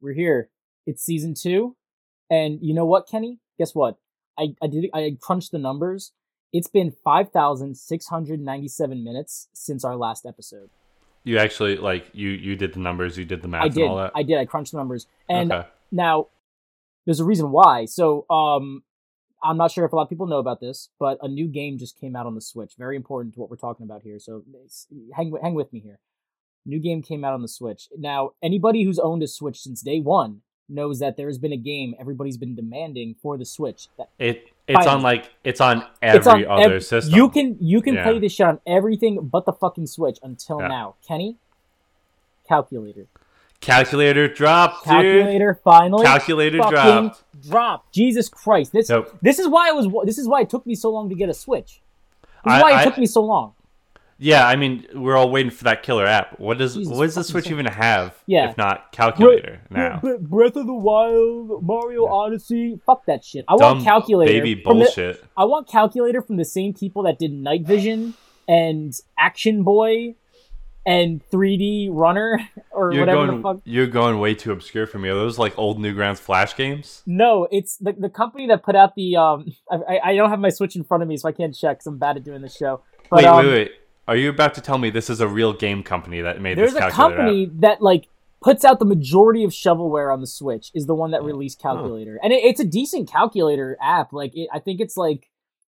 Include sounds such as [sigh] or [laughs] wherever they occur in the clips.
we're here. It's season two, and you know what, Kenny? Guess what? I I did I crunched the numbers. It's been five thousand six hundred ninety seven minutes since our last episode. You actually like you you did the numbers, you did the math I did. and all that. I did. I crunched the numbers, and okay. now there's a reason why. So um, I'm not sure if a lot of people know about this, but a new game just came out on the Switch. Very important to what we're talking about here. So hang hang with me here. New game came out on the Switch. Now, anybody who's owned a Switch since day one knows that there has been a game everybody's been demanding for the Switch. It it's on like it's on every it's on other ev- system. You can you can play this shit on everything but the fucking Switch until Yeah. now. Kenny, calculator, calculator drop, dude. calculator, finally, Calculator dropped. drop. Jesus Christ! This So- this is why it was. This is why it took me so long to get a Switch. This is I- why it I- took me so long. Yeah, I mean, we're all waiting for that killer app. What does Jesus what does the Switch even have? Yeah. if not calculator now? Breath of the Wild, Mario Yeah. Odyssey. Fuck that shit. I Dumb want calculator. baby from the- bullshit. I want calculator from the same people that did Night Vision and Action Boy and 3D Runner [laughs] or You're whatever going the fuck. you're going way too obscure for me. Are those like old Newgrounds Flash games? No, it's the the company that put out the um. [laughs] I I, don't have my Switch in front of me, so I can't check. Cause I'm bad at doing this show. But, wait, um, wait, wait. Are you about to tell me this is a real game company that made There's this There's a company app? that like puts out the majority of shovelware on the Switch. Is the one that released calculator, and it, it's a decent calculator app. Like it, I think it's like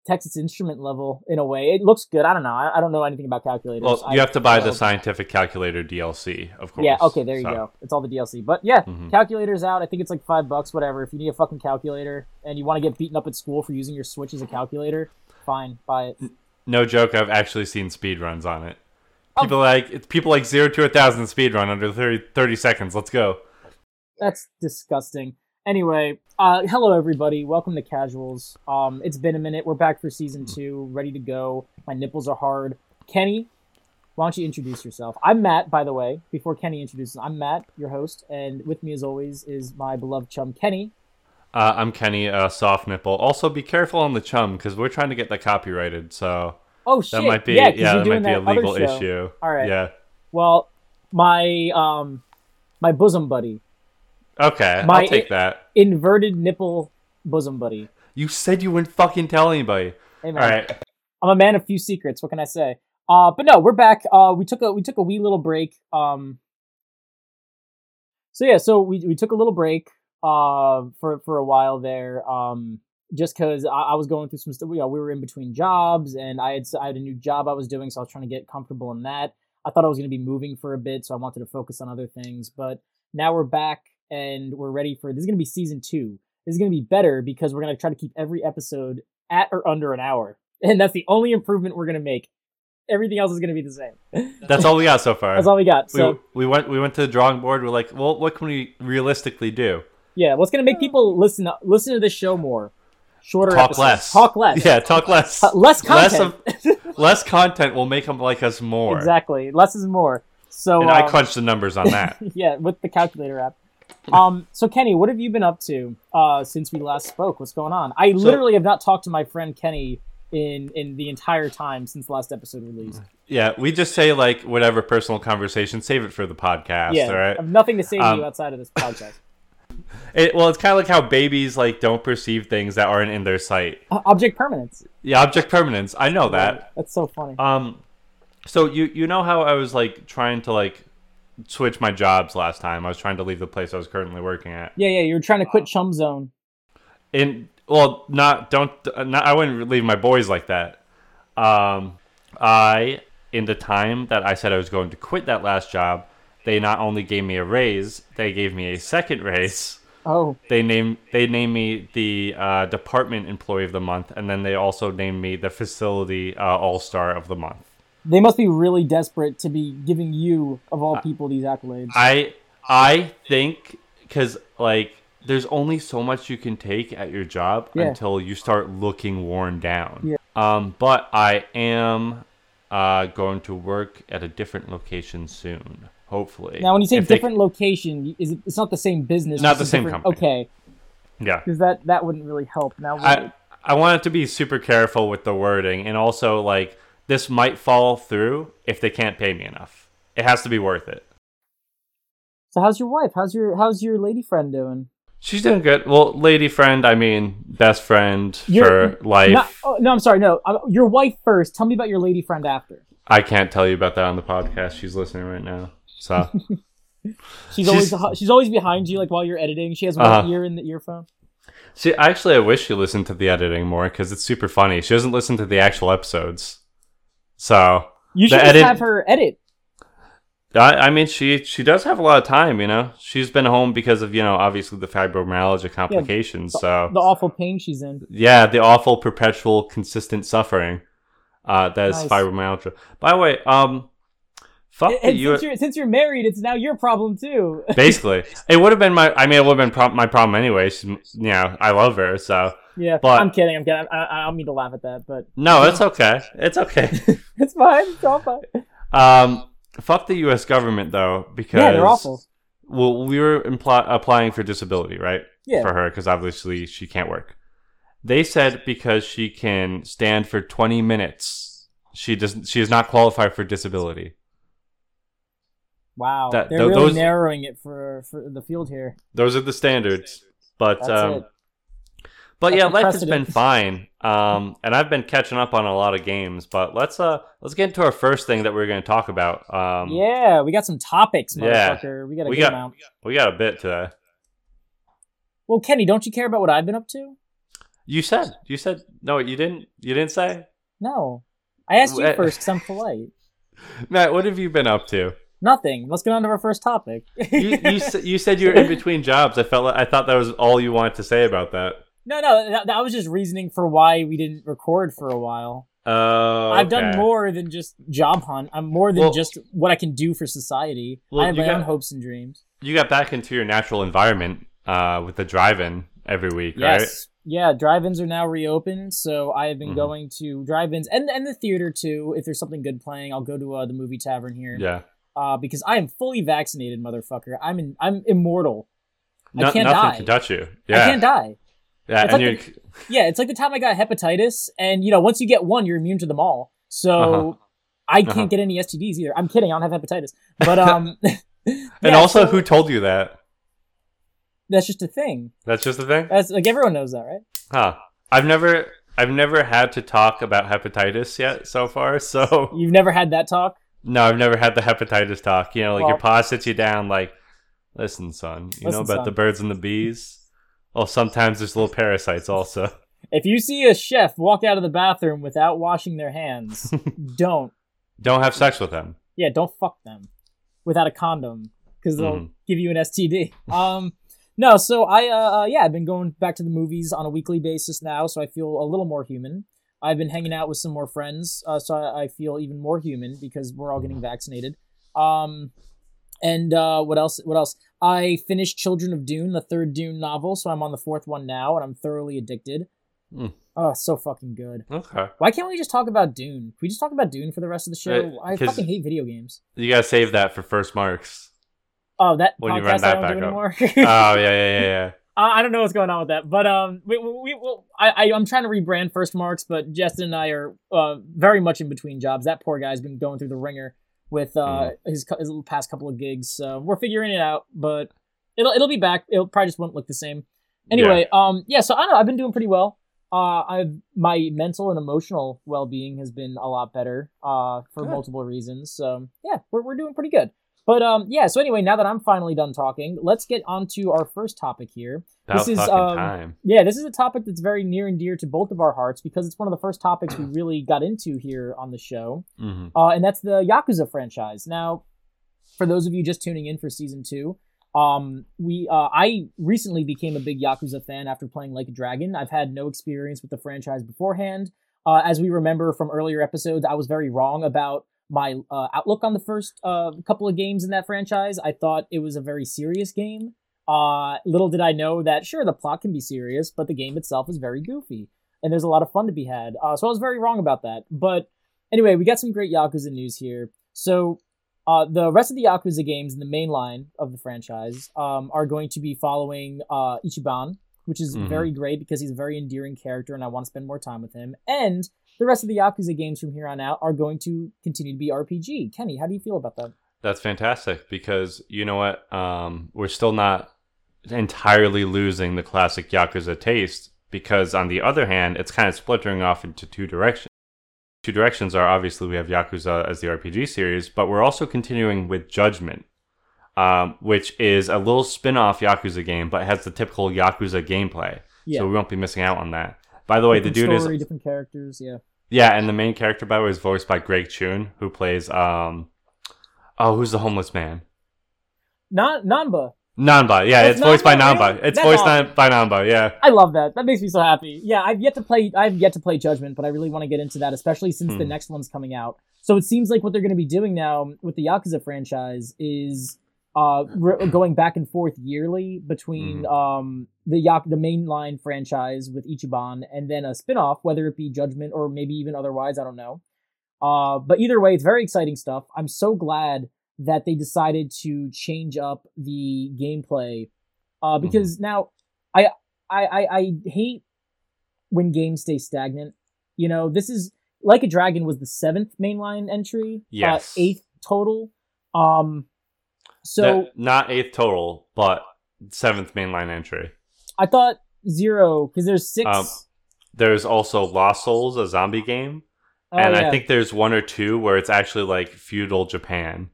Texas Instrument level in a way. It looks good. I don't know. I, I don't know anything about calculators. Well, I- you have to buy the scientific calculator DLC, of course. Yeah, okay, there you So, go. It's all the DLC. But yeah, Mhm. calculator's out. I think it's like five bucks, whatever. If you need a fucking calculator and you want to get beaten up at school for using your Switch as a calculator, fine, buy it. No joke, I've actually seen speed runs on it. Oh. People like people like zero to a thousand speed run under 30, 30 seconds. Let's go. That's disgusting. Anyway, uh, hello everybody. Welcome to Casuals. Um, it's been a minute. We're back for season two, ready to go. My nipples are hard. Kenny, why don't you introduce yourself? I'm Matt, by the way. Before Kenny introduces, I'm Matt, your host, and with me as always is my beloved chum Kenny. Uh, I'm Kenny, uh, soft nipple. Also, be careful on the chum because we're trying to get that copyrighted. So Oh shit! that might be yeah, yeah, that might be a legal issue. All right. Yeah. Well, my um, my bosom buddy, Okay, My- I'll take that. inverted nipple bosom buddy. You said you wouldn't fucking tell anybody. Hey All right. I'm a man of few secrets. What can I say? Uh, but no, we're back. Uh, we took a we took a wee little break. Um, so yeah, so we we took a little break. Uh, for for a while there. Um, just because I, I was going through some stuff. You know, we were in between jobs, and I had I had a new job I was doing, so I was trying to get comfortable in that. I thought I was going to be moving for a bit, so I wanted to focus on other things. But now we're back, and we're ready for this. Is going to be season two. This is going to be better because we're going to try to keep every episode at or under an hour, [laughs] and that's the only improvement we're going to make. Everything else is going to be the same. [laughs] That's all we got so far. That's all we got. we, So we went we went to the drawing board. We're like, well, what can we realistically do? Yeah, what's going to make people listen listen to this show more? Shorter Talk episodes. less. Talk less. Yeah, talk less. Uh, less Less content. of [laughs] less content will make them like us more. exactly. Less is more. So And I um, crunched the numbers on that. [laughs] yeah, with the calculator app. Um, so Kenny, what have you been up to uh, since we last spoke? What's going on? I literally have not talked to my friend Kenny in in the entire time since the last episode released. yeah, we just say like whatever personal conversation, save it for the podcast. yeah, all right. I have nothing to say to Um, you outside of this podcast. It, well, it's kind of like how babies like don't perceive things that aren't in their sight. Object permanence. Yeah, object permanence. I know that. That's so funny. Um, so you you know how I was like trying to like switch my jobs last time. I was trying to leave the place I was currently working at. yeah, yeah. You're trying to quit Chum Zone. And well, not don't not, I wouldn't leave my boys like that. Um, I in the time that I said I was going to quit that last job, they not only gave me a raise, they gave me a second raise. Oh, They named they named me the uh, department employee of the month, and then they also named me the facility uh, all star of the month. they must be really desperate to be giving you, of all people, these accolades. I I think because like there's only so much you can take at your job Yeah. until you start looking worn down. Yeah. Um, but I am uh, going to work at a different location soon. Hopefully. now, when you say If they- different location, is it, it's not the same business. Not the same company. Okay, yeah. because that that wouldn't really help. Now, I I wanted to be super careful with the wording, and also like this might fall through if they can't pay me enough. It has to be worth it. So how's your wife? How's your how's your lady friend doing? She's doing good. Well, lady friend, I mean best friend You're- for life. Not- oh, no, I'm sorry. No, uh, your wife first. Tell me about your lady friend after. I can't tell you about that on the podcast. She's listening right now. So She's, [laughs] She's- always she's always behind you, like while you're editing. She has one Uh-huh. ear in the earphone. See, actually, I wish she listened to the editing more because it's super funny. She doesn't listen to the actual episodes. So, You The should just edit- have her edit. I, I mean, she she does have a lot of time. You know, she's been home because of you know obviously the fibromyalgia complications. so The awful pain she's in. yeah, the awful, perpetual, consistent suffering uh, that is Nice. fibromyalgia. By the way, um, fuck And, the and U- since you're since you're married, it's now your problem too. [laughs] Basically, it would have been my. I mean, it would have been pro- my problem anyway. You know, I love her, so yeah, But- I'm kidding. I'm kidding. I, I, I don't mean to laugh at that, but [laughs] no, it's okay. It's okay. [laughs] it's fine. It's all fine. Um, fuck the U.S. government though, because Yeah, they're awful. Well, we were impl- applying for disability, right? Yeah. For her, because obviously she can't work. They said because she can stand for 20 minutes, she doesn't. She is not qualified for disability. Wow, That- they're tho- really those- narrowing it for for the field here. Those are the standards. But That's um, it. but That's yeah, life has been fine. Um, and I've been catching up on a lot of games. But let's uh let's get into our first thing that we're going to talk about. Um, yeah, we got some topics, yeah. We got a we good got amount. we got a bit today. Well, Kenny, don't you care about what I've been up to? You said you said no. You didn't. You didn't say. No, I asked you first because I'm polite. [laughs] Matt, what have you been up to? Nothing. Let's get on to our first topic. you you, [laughs] you said you were in between jobs. I felt like, I thought that was all you wanted to say about that. no, no, that, that was just reasoning for why we didn't record for a while. Oh, I've done more than just job hunt. I'm more than Well- just what I can do for society. Well, I have my got- own hopes and dreams. You got back into your natural environment uh, with the drive-in every week, right? Yes. Yeah, drive-ins are now reopened, so I have been Mhm. going to drive-ins and and the theater too. If there's something good playing, I'll go to uh, the movie tavern here. Yeah. Uh, because I am fully vaccinated, motherfucker. I'm in, I'm immortal. I can't nothing die. can touch you. Yeah. I can't die. Yeah, It's and like you're Yeah, it's like the time I got hepatitis, and you know, once you get one, you're immune to them all. So Uh-huh. I can't Uh-huh. get any STDs either. I'm kidding. I don't have hepatitis, but um, [laughs] [laughs] and also, so who told you that? That's just a thing. That's just a thing, That's like everyone knows that, right? huh? I've never, I've never had to talk about hepatitis yet so far. So You've never had that talk. No, I've never had the hepatitis talk. You know, like your pa sits you down, like, listen, son, you know Listen, about the birds and the bees. Well, sometimes there's little parasites also. If you see a chef walk out of the bathroom without washing their hands, [laughs] don't. Don't have sex with them. Yeah, don't fuck them without a condom because they'll Mhm. give you an STD. Um, no, so I uh, uh yeah, I've been going back to the movies on a weekly basis now, so I feel a little more human. I've been hanging out with some more friends, uh, so I, I feel even more human because we're all getting vaccinated. Um, and uh, what else? What else? I finished Children of Dune, the third Dune novel, so I'm on the fourth one now, and I'm thoroughly addicted. Hmm. Oh, so fucking good. Okay. Why can't we just talk about Dune? Can we just talk about Dune for the rest of the show? Uh, I 'cause- fucking hate video games. You gotta save that for first marks. Oh, that When you run that I back up. oh yeah, yeah, [laughs] yeah, yeah. I I don't know what's going on with that, but um, we, we, we well, I, I I'm trying to rebrand First Marks, but Justin and I are uh very much in between jobs. That poor guy's been going through the ringer with uh Mm-hmm. his his past couple of gigs, so we're figuring it out. But it'll it'll be back. It'll probably just won't look the same. Anyway, um, yeah. So I don't know. I've been doing pretty well. Uh, I've my mental and emotional well being has been a lot better. Uh, for Good. multiple reasons. So yeah, we're we're doing pretty good. But um, yeah. So anyway, now that I'm finally done talking, let's get on to our first topic here. About This is, um, time. Yeah, this is a topic that's very near and dear to both of our hearts because it's one of the first topics we [clears throat] really got into here on the show, hmm uh, and that's the Yakuza franchise. Now, for those of you just tuning in for season two, um, we uh, I recently became a big Yakuza fan after playing Like a Dragon. I've had no experience with the franchise beforehand. Uh, as we remember from earlier episodes, I was very wrong about my uh, outlook on the first uh, couple of games in that franchise. I thought it was a very serious game. Uh, little did I know that sure the plot can be serious, but the game itself is very goofy, and there's a lot of fun to be had. Uh, so I was very wrong about that. But anyway, we got some great Yakuza news here. So uh, the rest of the Yakuza games in the main line of the franchise um, are going to be following uh, Ichiban, which is Mhm. very great because he's a very endearing character, and I want to spend more time with him. And the rest of the Yakuza games from here on out are going to continue to be RPG. Kenny, how do you feel about that? That's fantastic because you know what? Um, we're still not entirely losing the classic Yakuza taste because, on the other hand, it's kind of splintering off into two directions. Two directions are obviously we have Yakuza as the RPG series, but we're also continuing with Judgment, um, which is a little spin off Yakuza game, but has the typical Yakuza gameplay. Yeah. So we won't be missing out on that. By the way, the dude story, is different characters. Yeah. yeah, and the main character by the way is voiced by Greg Chun, who plays um oh who's the homeless man? Not Nanba. Nanba, yeah, That's it's voiced by Nanba, really? It's That's voiced awesome. by Nanba, yeah. I love that. That makes me so happy. Yeah, I've yet to play. I've yet to play Judgment, but I really want to get into that, especially since the Hmm. next one's coming out. So it seems like what they're going to be doing now with the Yakuza franchise is uh re- going back and forth yearly between Mm-hmm. um the Yak the mainline franchise with Ichiban and then a spin-off, whether it be Judgment or maybe even otherwise. I don't know. Uh, but either way, it's very exciting stuff. I'm so glad that they decided to change up the gameplay uh, because now I, I I I hate when games stay stagnant. You know, this is like a Dragon was the seventh mainline entry, Yes. uh, eighth total. Um, so That- not eighth total, but seventh mainline entry. I thought zero because there's six. Um, There's also Lost Souls, a zombie game, oh, and yeah. I think there's one or two where it's actually like feudal Japan.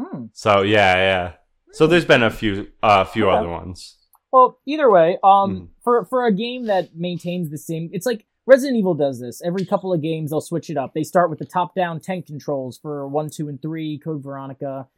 Hmm. So yeah, yeah. So there's been a few, a few Okay. other ones. Well, either way, um, Mm. for for a game that maintains the same, it's like Resident Evil does this. Every couple of games, they'll switch it up. They start with the top-down tank controls for one, two, and three, Code Veronica.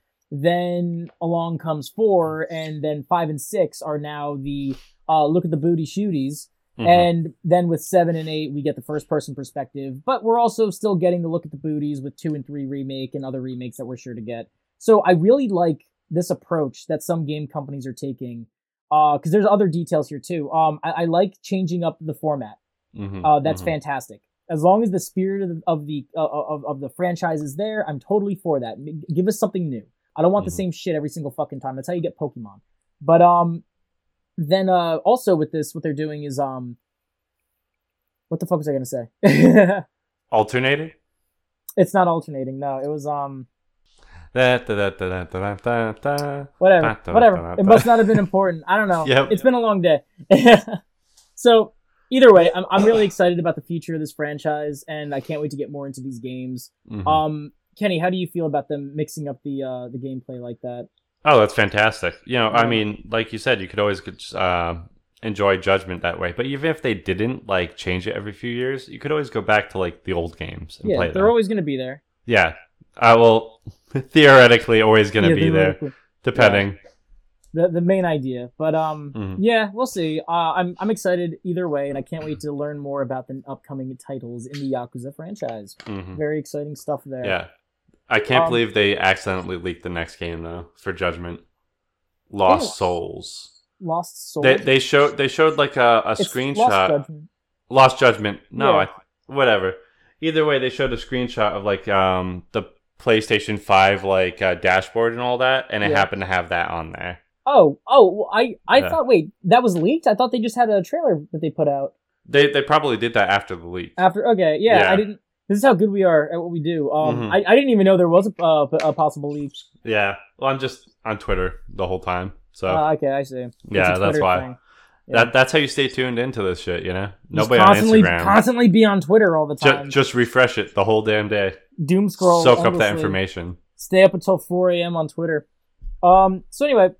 Then along comes four, and then five and six are now the uh, look at the booty shooties. Mhm. And then with seven and eight, we get the first person perspective. But we're also still getting to look at the booties with two and three remake and other remakes that we're sure to get. So I really like this approach that some game companies are taking. Because there's other details here too. Um, I, I like changing up the format. Mhm, Uh, that's mhm. fantastic. As long as the spirit of the of the, uh, of, of the franchise is there, I'm totally for that. Give us something new. I don't want the Mhm. same shit every single fucking time. That's how you get Pokemon. But um, then uh, also with this, what they're doing is um, what the fuck was I gonna say? [laughs] Alternated. it's not alternating. No, it was um, whatever, whatever. It must not have been important. I don't know. [laughs] Yep. It's been a long day. [laughs] so either way, I'm I'm really excited about the future of this franchise, and I can't wait to get more into these games. Mhm. Um, Kenny, how do you feel about them mixing up the uh the gameplay like that? Oh, that's fantastic. You know, I mean, like you said, you could always uh, enjoy Judgment that way. But even if they didn't like change it every few years, you could always go back to like the old games and Yeah, play they're them. always going to be there. yeah, I will [laughs] theoretically always going to Yeah, be there, depending. The the main idea, but um, Mhm. yeah, we'll see. Uh, I'm I'm excited either way, and I can't wait to learn more about the upcoming titles in the Yakuza franchise. Mhm. Very exciting stuff there. Yeah, I can't Um, believe they accidentally leaked the next game though for Judgment. Lost Oh. Souls. Lost Souls. They they showed they showed like a, a It's screenshot. Lost Judgment. Lost Judgment. No, Yeah. I, whatever. Either way, they showed a screenshot of like um the PlayStation Five like uh, dashboard and all that, and it Yeah. happened to have that on there. Oh, oh, well, I I Yeah. thought wait, that was leaked. I thought they just had a trailer that they put out They they probably did that after the leak. after. Okay, yeah, Yeah. I didn't. This is how good we are at what we do. Um, Mhm. I, I didn't even know there was a, uh, a possible leak. Yeah. Well, I'm just on Twitter the whole time, so Uh, okay, I see. Yeah, that's why. Yeah. That that's how you stay tuned into this shit. You know, Just nobody on constantly, Instagram. constantly be on Twitter all the time. just refresh it the whole damn day. Doom scroll. Soak up that information. Stay up until 4 a.m. on Twitter. Um. So anyway,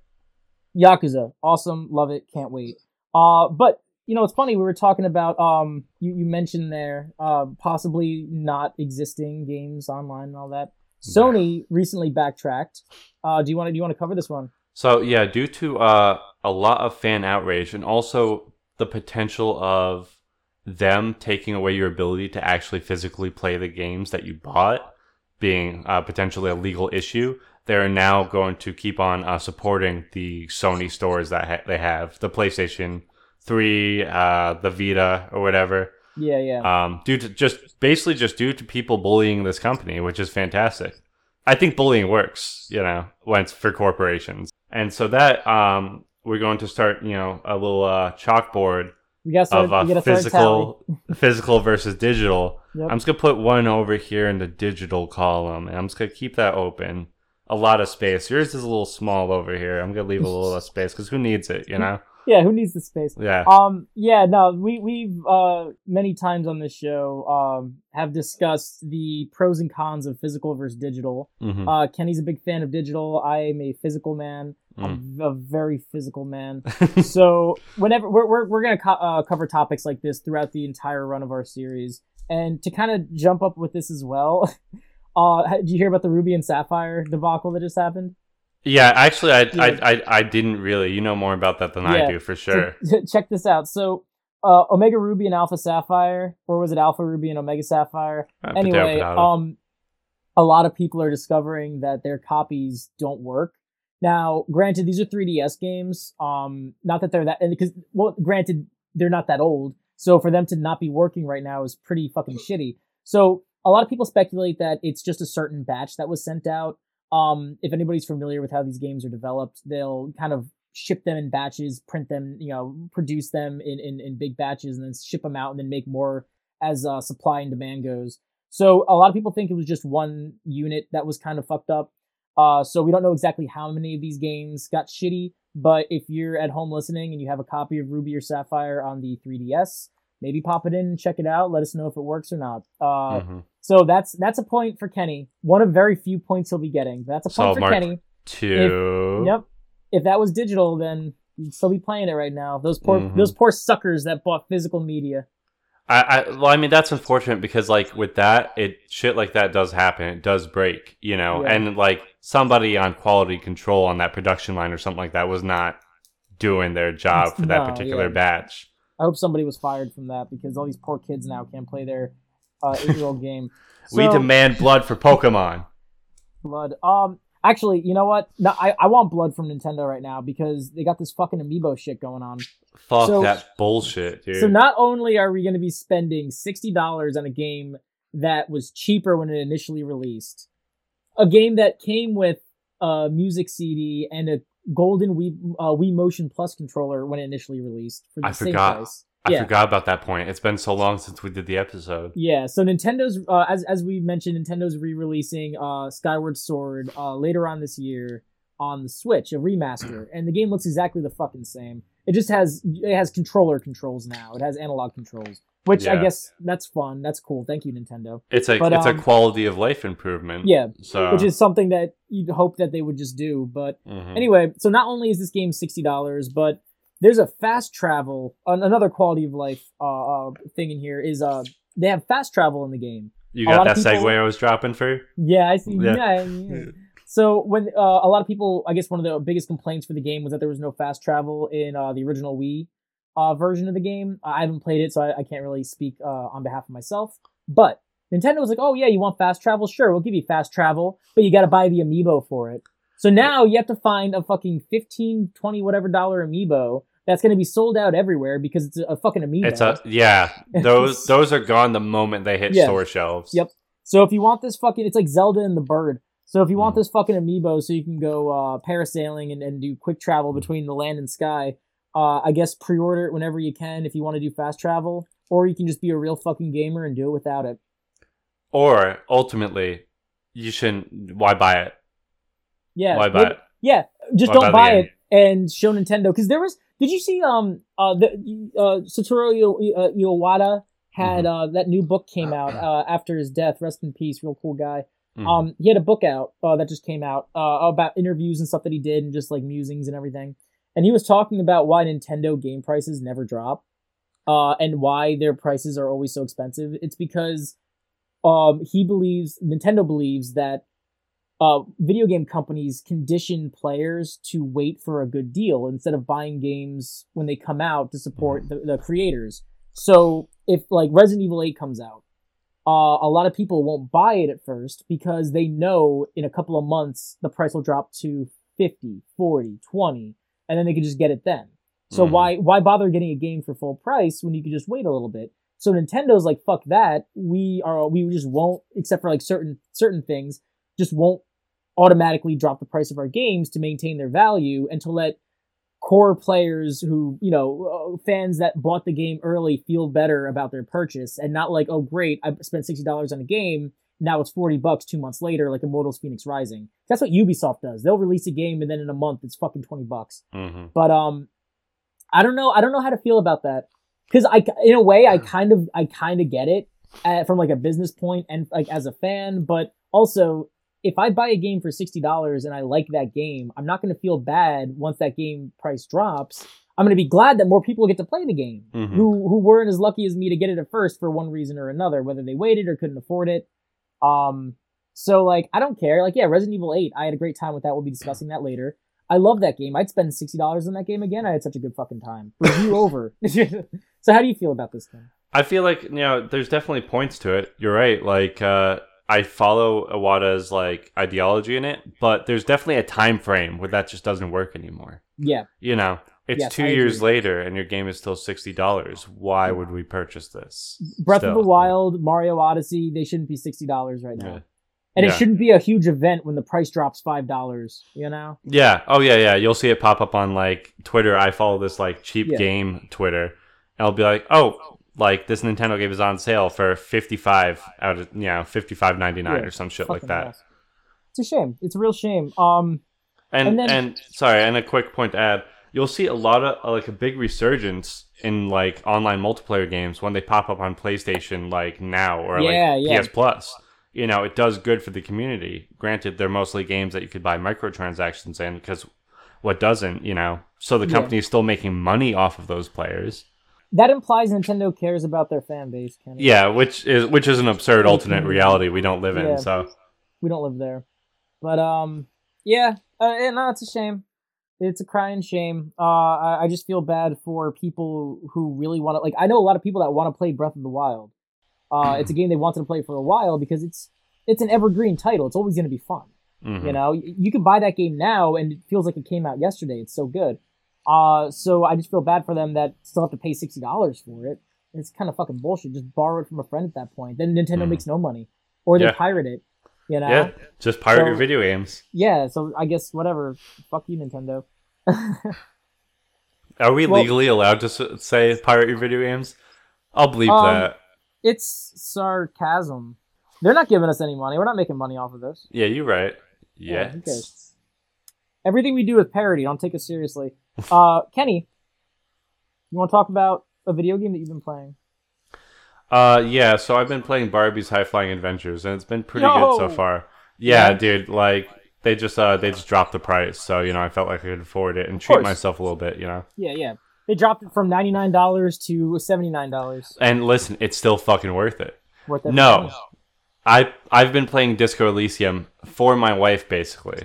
Yakuza, awesome, love it, can't wait. Uh, but you know, it's funny. We were talking about um, you you mentioned there uh possibly not existing games online and all that. Sony recently backtracked. Uh, do you want to do you want to cover this one? So yeah, due to uh, a lot of fan outrage and also the potential of them taking away your ability to actually physically play the games that you bought, being uh, potentially a legal issue, they're now going to keep on uh, supporting the Sony stores that ha- they have, the PlayStation Three, uh, the Vita, or whatever. Yeah, yeah. Um, due to just basically just due to people bullying this company, which is fantastic. I think bullying works, you know, when it's for corporations. And so that um, we're going to start, you know, a little uh, chalkboard we got start, of uh, physical, [laughs] physical versus digital. Yep. I'm just gonna put one over here in the digital column, and I'm just gonna keep that open. a lot of space. Yours is a little small over here. I'm gonna leave a little less [laughs] space because who needs it, you know? Yeah, who needs the space? Yeah. Um, yeah, no, we we've uh many times on this show um have discussed the pros and cons of physical versus digital. Mhm. Uh, Kenny's a big fan of digital. I am a physical man. Mm. I'm a very physical man. [laughs] so whenever we're we're, we're gonna co- uh, cover topics like this throughout the entire run of our series, and to kind of jump up with this as well. [laughs] Uh, did you hear about the Ruby and Sapphire debacle that just happened? Yeah, actually, I, Yeah. I, I, I didn't really. You know more about that than I do for sure. So, [laughs] check this out. So, uh, Omega Ruby and Alpha Sapphire, or was it Alpha Ruby and Omega Sapphire? Uh, potato, anyway, potato. um, a lot of people are discovering that their copies don't work. Now, granted, these are 3DS games. Um, not that they're that, and because well, granted, they're not that old. So for them to not be working right now is pretty fucking shitty. So a lot of people speculate that it's just a certain batch that was sent out. Um, if anybody's familiar with how these games are developed, they'll kind of ship them in batches, print them, you know, produce them in, in, in big batches, and then ship them out, and then make more as uh, supply and demand goes. So a lot of people think it was just one unit that was kind of fucked up. Uh, so we don't know exactly how many of these games got shitty. But if you're at home listening and you have a copy of Ruby or Sapphire on the 3DS, maybe pop it in and check it out. Let us know if it works or not. Uh, Mhm. So that's that's a point for Kenny. One of very few points he'll be getting. That's a point for Mark- Kenny. Two. Yep. If that was digital, then you'd still be playing it right now. Those poor Mhm. those poor suckers that bought physical media. I, I well, I mean that's unfortunate because like with that, it shit like that does happen. It does break, you know, Yeah. and like somebody on quality control on that production line or something like that was not doing their job for that No, particular yeah. batch. I hope somebody was fired from that because all these poor kids now can't play their uh, [laughs] eight year old game. we demand blood for Pokemon. blood. Um, actually, you know what? No, I, I want blood from Nintendo right now because they got this fucking amiibo shit going on. Fuck So- that bullshit, dude. So not only are we going to be spending sixty dollars on a game that was cheaper when it initially released, a game that came with a music CD and a golden Wii uh, Wii Motion Plus controller when it initially released for the I same forgot. price. I yeah. forgot about that point. It's been so long since we did the episode. Yeah, so Nintendo's uh, as as we mentioned, Nintendo's re-releasing uh, Skyward Sword uh, later on this year on the Switch, a remaster, [clears throat] and the game looks exactly the fucking same. It just has it has controller controls now. It has analog controls, which I guess that's fun. That's cool. Thank you, Nintendo. It's a But, it's um, a quality of life improvement. Yeah, So which is something that you'd hope that they would just do. But mhm. anyway, so not only is this game sixty dollars, but there's a fast travel. an- Another quality of life uh, uh, thing in here is uh they have fast travel in the game. you got that people- segue I was dropping for you? Yeah, I see. Yeah. Yeah. yeah. [laughs] So when uh, a lot of people, I guess one of the biggest complaints for the game was that there was no fast travel in uh, the original Wii uh, version of the game. I haven't played it, so I, I can't really speak uh, on behalf of myself. But Nintendo was like, "Oh yeah, you want fast travel? Sure, we'll give you fast travel, but you got to buy the amiibo for it." So now you have to find a fucking 15, 20, whatever dollar amiibo that's going to be sold out everywhere because it's a, a fucking amiibo. It's a yeah. [laughs] Those those are gone the moment they hit Yeah. store shelves. Yep. So if you want this fucking, it's like Zelda and the Bird. So if you want Mm. this fucking amiibo, so you can go uh, parasailing and, and do quick travel between the land and sky, uh, I guess pre-order it whenever you can if you want to do fast travel, or you can just be a real fucking gamer and do it without it. Or ultimately, you shouldn't. Why buy it? Yeah. Why buy maybe- it? Yeah. Just Why don't buy buy it and show Nintendo because there was. Did you see um uh the uh Satoru uh, Iwata had Mm-hmm. uh that new book came out uh after his death. Rest in peace. Real cool guy. Mhm. Um, he had a book out uh, that just came out uh, about interviews and stuff that he did, and just like musings and everything. And he was talking about why Nintendo game prices never drop, uh, and why their prices are always so expensive. It's because um, he believes Nintendo believes that uh, video game companies condition players to wait for a good deal instead of buying games when they come out to support the, the creators. So if like Resident Evil 8 comes out, uh, a lot of people won't buy it at first because they know in a couple of months the price will drop to 50, 40, 20, and then they can just get it then. So Mhm. why why bother getting a game for full price when you could just wait a little bit? So Nintendo's like fuck that. We are we just won't except for like certain certain things just won't automatically drop the price of our games to maintain their value and to let core players who you know uh, fans that bought the game early feel better about their purchase and not like oh great i spent $60 on a game Now it's 40 bucks two months later, like Immortals Fenyx Rising. That's what Ubisoft does. They'll release a game and then in a month it's fucking 20 bucks. hmm But um, I don't know. I don't know how to feel about that because I, in a way, I kind of, I kind of get it uh, from like a business point and like as a fan. But also, if I buy a game for sixty dollars and I like that game, I'm not going to feel bad once that game price drops. I'm going to be glad that more people get to play the game Mhm. who who weren't as lucky as me to get it at first for one reason or another, whether they waited or couldn't afford it. Um, so like I don't care. Like yeah, Resident Evil Eight, I had a great time with that. We'll be discussing that later. I love that game. I'd spend sixty dollars on that game again. I had such a good fucking time. Review [laughs] over. [laughs] so how do you feel about this thing? I feel like you know, there's definitely points to it. You're right. Like uh, I follow Iwata's like ideology in it, but there's definitely a time frame where that just doesn't work anymore. Yeah, You know, it's Yes, two I years agree. later and your game is still sixty dollars. Why would we purchase this? Breath still? of the Wild, Mario Odyssey, they shouldn't be sixty dollars right now. Yeah. And Yeah. it shouldn't be a huge event when the price drops five dollars. You know? Yeah. Oh yeah, yeah. You'll see it pop up on like Twitter. I follow this like cheap Yeah. game Twitter. And I'll be like, oh, like this Nintendo game is on sale for fifty five out of you know fifty five ninety nine Yeah, or some shit like that. ass. It's a shame. It's a real shame. Um, And And and, sorry, and a quick point to add, you'll see a lot of like a big resurgence in like online multiplayer games when they pop up on PlayStation like now or Yeah, like yeah. PS Plus. You know, it does good for the community. Granted, they're mostly games that you could buy microtransactions in because what doesn't, you know? So the Yeah. company is still making money off of those players. That implies Nintendo cares about their fan base. Kenny. Yeah, which is which is an absurd alternate reality we don't live in. Yeah. So we don't live there. But um, yeah, uh, yeah, no, it's a shame. It's a crying shame. Uh, I, I just feel bad for people who really want to. Like, I know a lot of people that want to play Breath of the Wild. Uh, [clears throat] it's a game they wanted to play for a while because it's it's an evergreen title. It's always going to be fun. mhm. You know, Y- you can buy that game now and it feels like it came out yesterday. It's so good. Uh, so I just feel bad for them that still have to pay sixty dollars for it. It's kind of fucking bullshit. Just borrow it from a friend at that point. Then Nintendo Mhm. makes no money, or they Yeah. pirate it. You know. yeah, just pirate So- your video games. Yeah, so I guess whatever. Fuck you, Nintendo. [laughs] Are we Well- legally allowed to say pirate your video games? I'll believe Um, that. it's sarcasm. They're not giving us any money. We're not making money off of this. Yeah, you're right. Yeah, Yeah. Everything we do is parody. Don't take us seriously. Uh, Kenny, you want to talk about a video game that you've been playing? Uh, yeah. So I've been playing Barbie's High Flying Adventures, and it's been pretty Yo! good so far. Yeah, Yeah. dude. Like they just uh they just dropped the price, so you know I felt like I could afford it and treat course. myself a little bit, you know. Yeah, yeah. They dropped it from ninety nine dollars to seventy nine dollars. And listen, it's still fucking worth it. Worth No, penny. I I've been playing Disco Elysium for my wife, basically.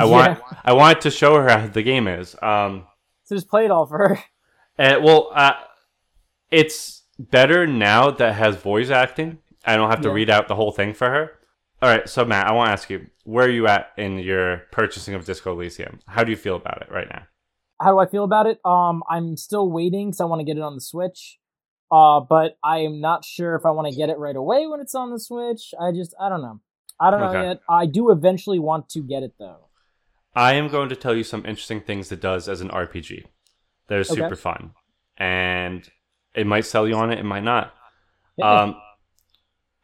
I Yeah. want I wanted to show her how the game is. Um, So just play it all for her. And, well, uh, it's better now that it has voice acting. I don't have to Yeah. read out the whole thing for her. All right, so Matt, I want to ask you, where are you at in your purchasing of Disco Elysium? How do you feel about it right now? How do I feel about it? Um, I'm still waiting because I want to get it on the Switch. Uh, but I am not sure if I want to get it right away when it's on the Switch. I just I don't know. I don't know Okay. yet. I do eventually want to get it though. I am going to tell you some interesting things it does as an RPG. That is Okay. super fun, and it might sell you on it. It might not. Yeah. Um,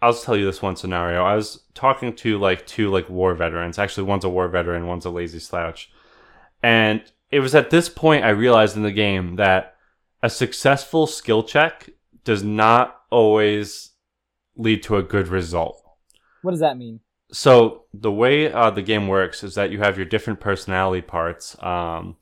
I'll just tell you this one scenario. I was talking to like two like war veterans. Actually, one's a war veteran, one's a lazy slouch. And it was at this point I realized in the game that a successful skill check does not always lead to a good result. what does that mean? So the way uh, the game works is that you have your different personality parts. Um,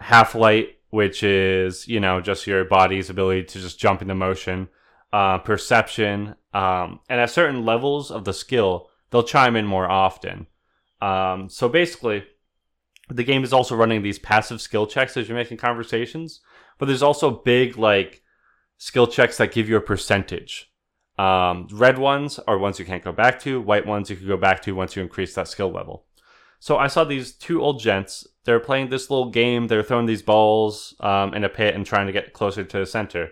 half light, which is you know just your body's ability to just jump into motion. Uh, perception, um, and at certain levels of the skill, they'll chime in more often. Um, so basically, the game is also running these passive skill checks as you're making conversations, but there's also big like skill checks that give you a percentage. Um, red ones are ones you can't go back to. White ones you can go back to once you increase that skill level. So I saw these two old gents. They're playing this little game. They're throwing these balls um, in a pit and trying to get closer to the center.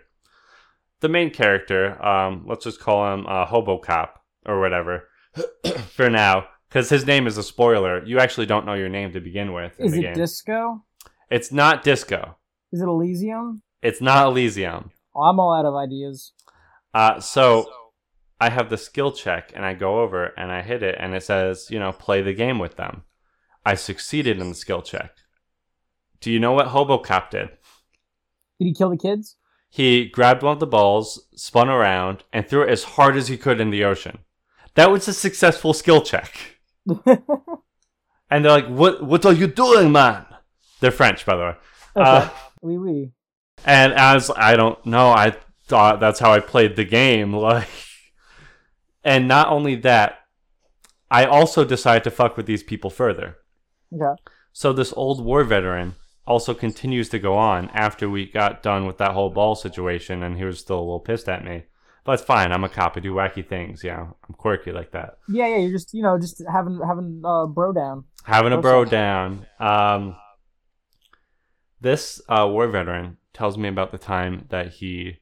The main character, um, let's just call him uh, Hobo Cop or whatever [coughs] for now, because his name is a spoiler. You actually don't know your name to begin with in Is it game. Disco? it's not Disco. Is it Elysium? It's not Elysium. Oh, I'm all out of ideas. Uh, so I have the skill check and I go over and I hit it and it says, you know, play the game with them. I succeeded in the skill check. Do you know what Hobocop did? Did he kill the kids? He grabbed one of the balls, spun around, and threw it as hard as he could in the ocean. That was a successful skill check. [laughs] And they're like, "What? What are you doing, man?" They're French, by the way. Uh, oui, oui. and as I don't know, I thought that's how I played the game. [laughs] Like, and not only that, I also decided to fuck with these people further. Okay. So this old war veteran also continues to go on after we got done with that whole ball situation, and he was still a little pissed at me. But it's fine. I'm a cop. I do wacky things. You know, I'm quirky like that. Yeah, yeah. You're just you know just having having uh, bro down. Having a bro down. Um, this uh, war veteran tells me about the time that he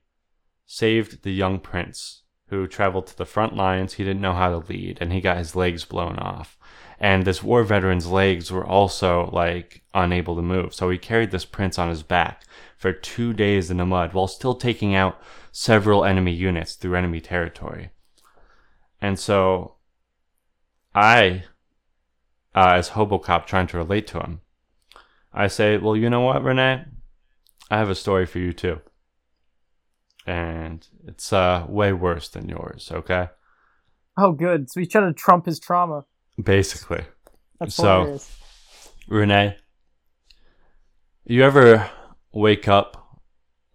saved the young prince who traveled to the front lines. He didn't know how to lead, and he got his legs blown off. And this war veteran's legs were also like unable to move. So he carried this prince on his back for two days in the mud while still taking out several enemy units through enemy territory. And so I, uh, as Hobocop trying to relate to him, I say, Well, you know what, René? I have a story for you too. And it's uh, way worse than yours, okay? Oh, good. So he's trying to trump his trauma. Basically. That's So- hilarious. René, you ever wake up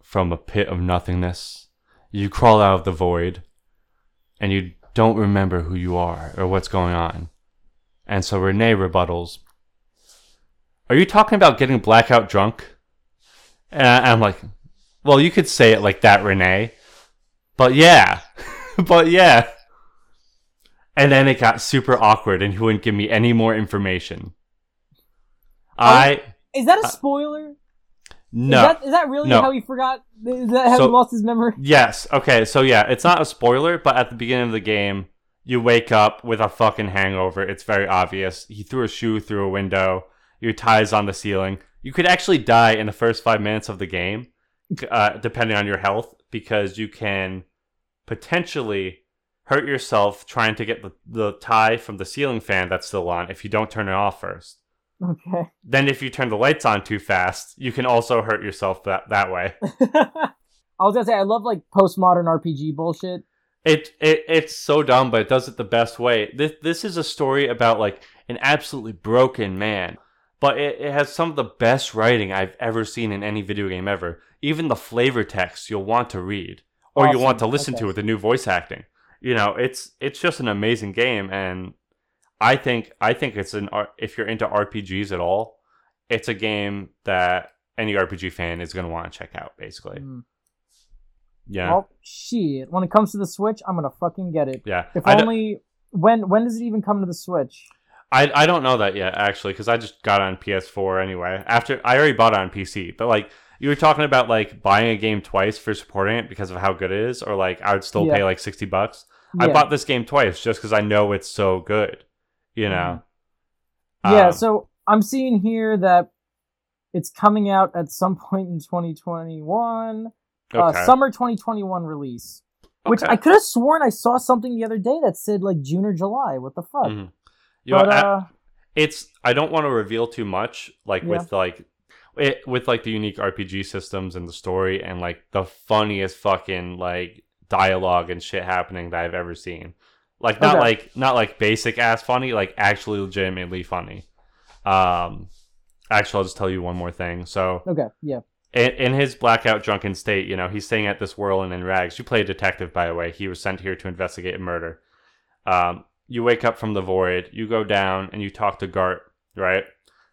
from a pit of nothingness? You crawl out of the void and you don't remember who you are or what's going on. And so René rebuttals, Are you talking about getting blackout drunk? And I'm like, Well, you could say it like that, René. But yeah. [laughs] but yeah. And then it got super awkward and he wouldn't give me any more information. Oh, I Is that a spoiler? no. Is that, is that really No. how he forgot? Is that how So- he lost his memory? Yes. Okay. So yeah, it's not a spoiler, but at the beginning of the game, you wake up with a fucking hangover. It's very obvious. He threw a shoe through a window. Your tie's on the ceiling. You could actually die in the first five minutes of the game, uh, depending on your health, because you can potentially hurt yourself trying to get the, the tie from the ceiling fan that's still on if you don't turn it off first. Okay. Then, if you turn the lights on too fast, you can also hurt yourself that, that way. [laughs] I was gonna say I love like postmodern RPG bullshit. It, it it's so dumb, but it does it the best way. This this is a story about like an absolutely broken man, but it, it has some of the best writing I've ever seen in any video game ever. Even the flavor text you'll want to read or you'll want to listen Okay. to with the new voice acting. You know, it's it's just an amazing game, and I think I think it's an if you're into RPGs at all, it's a game that any RPG fan is going to want to check out. Basically, Mm. yeah, Well, shit. When it comes to the Switch, I'm gonna fucking get it. yeah. If I only when when does it even come to the Switch? I, I don't know that yet actually because I just got on PS4 anyway. After I already bought it on PC, but like you were talking about like buying a game twice for supporting it because of how good it is, or like I would still Yeah. pay like sixty bucks. I bought this game twice just because I know it's so good. You know. Yeah, Um, so I'm seeing here that it's coming out at some point in 2021, uh, summer 2021 release. Which I could have sworn I saw something the other day that said like June or July. What the fuck? Mhm. You but I- uh, it's I don't want to reveal too much, like Yeah. with like it, with like the unique RPG systems and the story and like the funniest fucking like dialogue and shit happening that I've ever seen. Like not Okay. like not like basic ass funny, like actually legitimately funny. Um, actually, I'll just tell you one more thing. So okay, yeah, in, in his blackout drunken state, you know, he's staying at this Whirling-in-Rags. You play a detective, by the way. He was sent here to investigate a murder. Um, you wake up from the void, you go down, and you talk to Garte, right?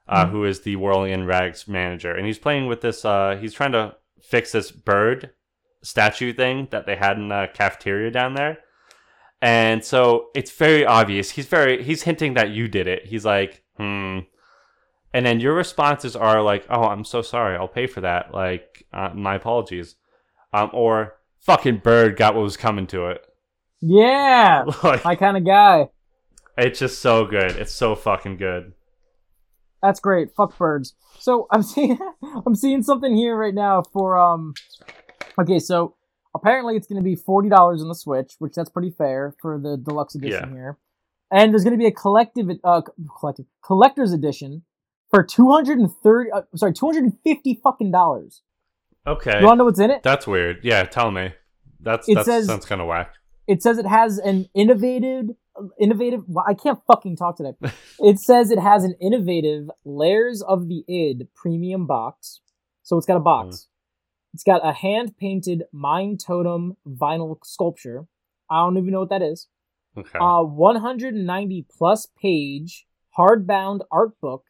Uh, Mhm. who is the whirling in rags manager, and he's playing with this. Uh, he's trying to fix this bird statue thing that they had in the cafeteria down there. And so it's very obvious. He's very he's hinting that you did it. He's like, hmm. And then your responses are like, "Oh, I'm so sorry. I'll pay for that. Like, uh, my apologies." Um, or fucking bird got what was coming to it. Yeah, [laughs] like, my kind of guy. it's just so good. It's so fucking good. That's great. Fuck birds. So [laughs] I'm seeing I'm seeing something here right now for um. Okay, so Apparently, it's going to be forty dollars on the Switch, which that's pretty fair for the deluxe edition Yeah. here. And there's going to be a collective, uh, collective collector's edition for two hundred and thirty. Uh, sorry, two hundred and fifty fucking dollars. Okay. You want to know what's in it? That's weird. Yeah, tell me. That's It that says- sounds kind of whack. It says it has an innovative, innovative. well, I can't fucking talk today. [laughs] it says it has an innovative layers of the id premium box. So it's got a box. It's got a hand painted Mind Totem vinyl sculpture. I don't even know what that is. Okay. Uh, 190 plus page hardbound art book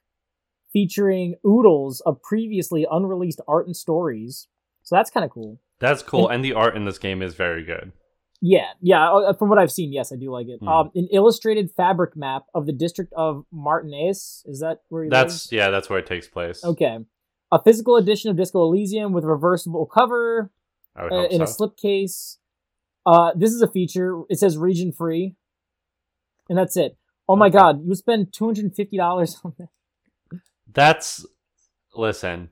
featuring oodles of previously unreleased art and stories. So that's kind of cool. That's cool, and the art in this game is very good. Yeah, yeah. uh, From what I've seen, yes, I do like it. Hmm. Um, an illustrated fabric map of the district of Martinaise. Is that where he lives? That's yeah, that's where it takes place. okay. A physical edition of Disco Elysium with reversible cover uh, in a slipcase. Uh, this is a feature. It says region free, and that's it. Oh my god, you spend two hundred and fifty dollars on that. That's listen.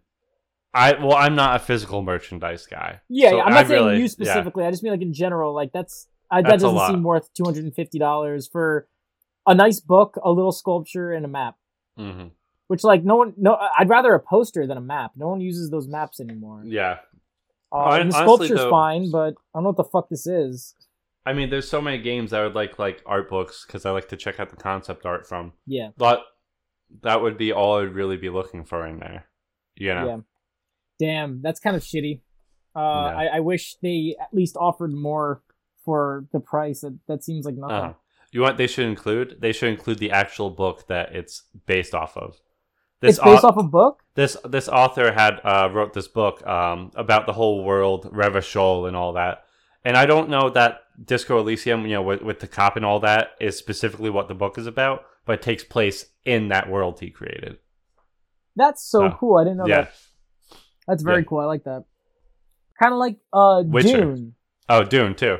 I well, I'm not a physical merchandise guy. Yeah, So yeah, I'm not I saying really- you yeah. specifically. I just mean like in general. Like that's I, that doesn't seem worth two hundred and fifty dollars for a nice book, a little sculpture, and a map. hmm Which like no one, no, I'd rather a poster than a map. No one uses those maps anymore. Yeah, Uh, and the honestly, sculpture's though- fine, but I don't know what the fuck this is. I mean, there's so many games I would like like art books because I like to check out the concept art from. Yeah, But that would be all I'd really be looking for in there. You know. yeah. Damn, that's kind of shitty. Uh. I, I wish they at least offered more for the price. That that seems like nothing. Uh-huh. You want they should include? They should include the actual book that it's based off of. This it's based au- off a book. this this author had uh, wrote this book um, about the whole world, Revachol and all that. And I don't know that Disco Elysium, you know, with, with the cop and all that, is specifically what the book is about, but it takes place in that world he created. That's so Oh, cool. I didn't know yeah. that. That's very Yeah. cool. I like that. Kind of like uh Witcher. Dune. Oh, Dune too.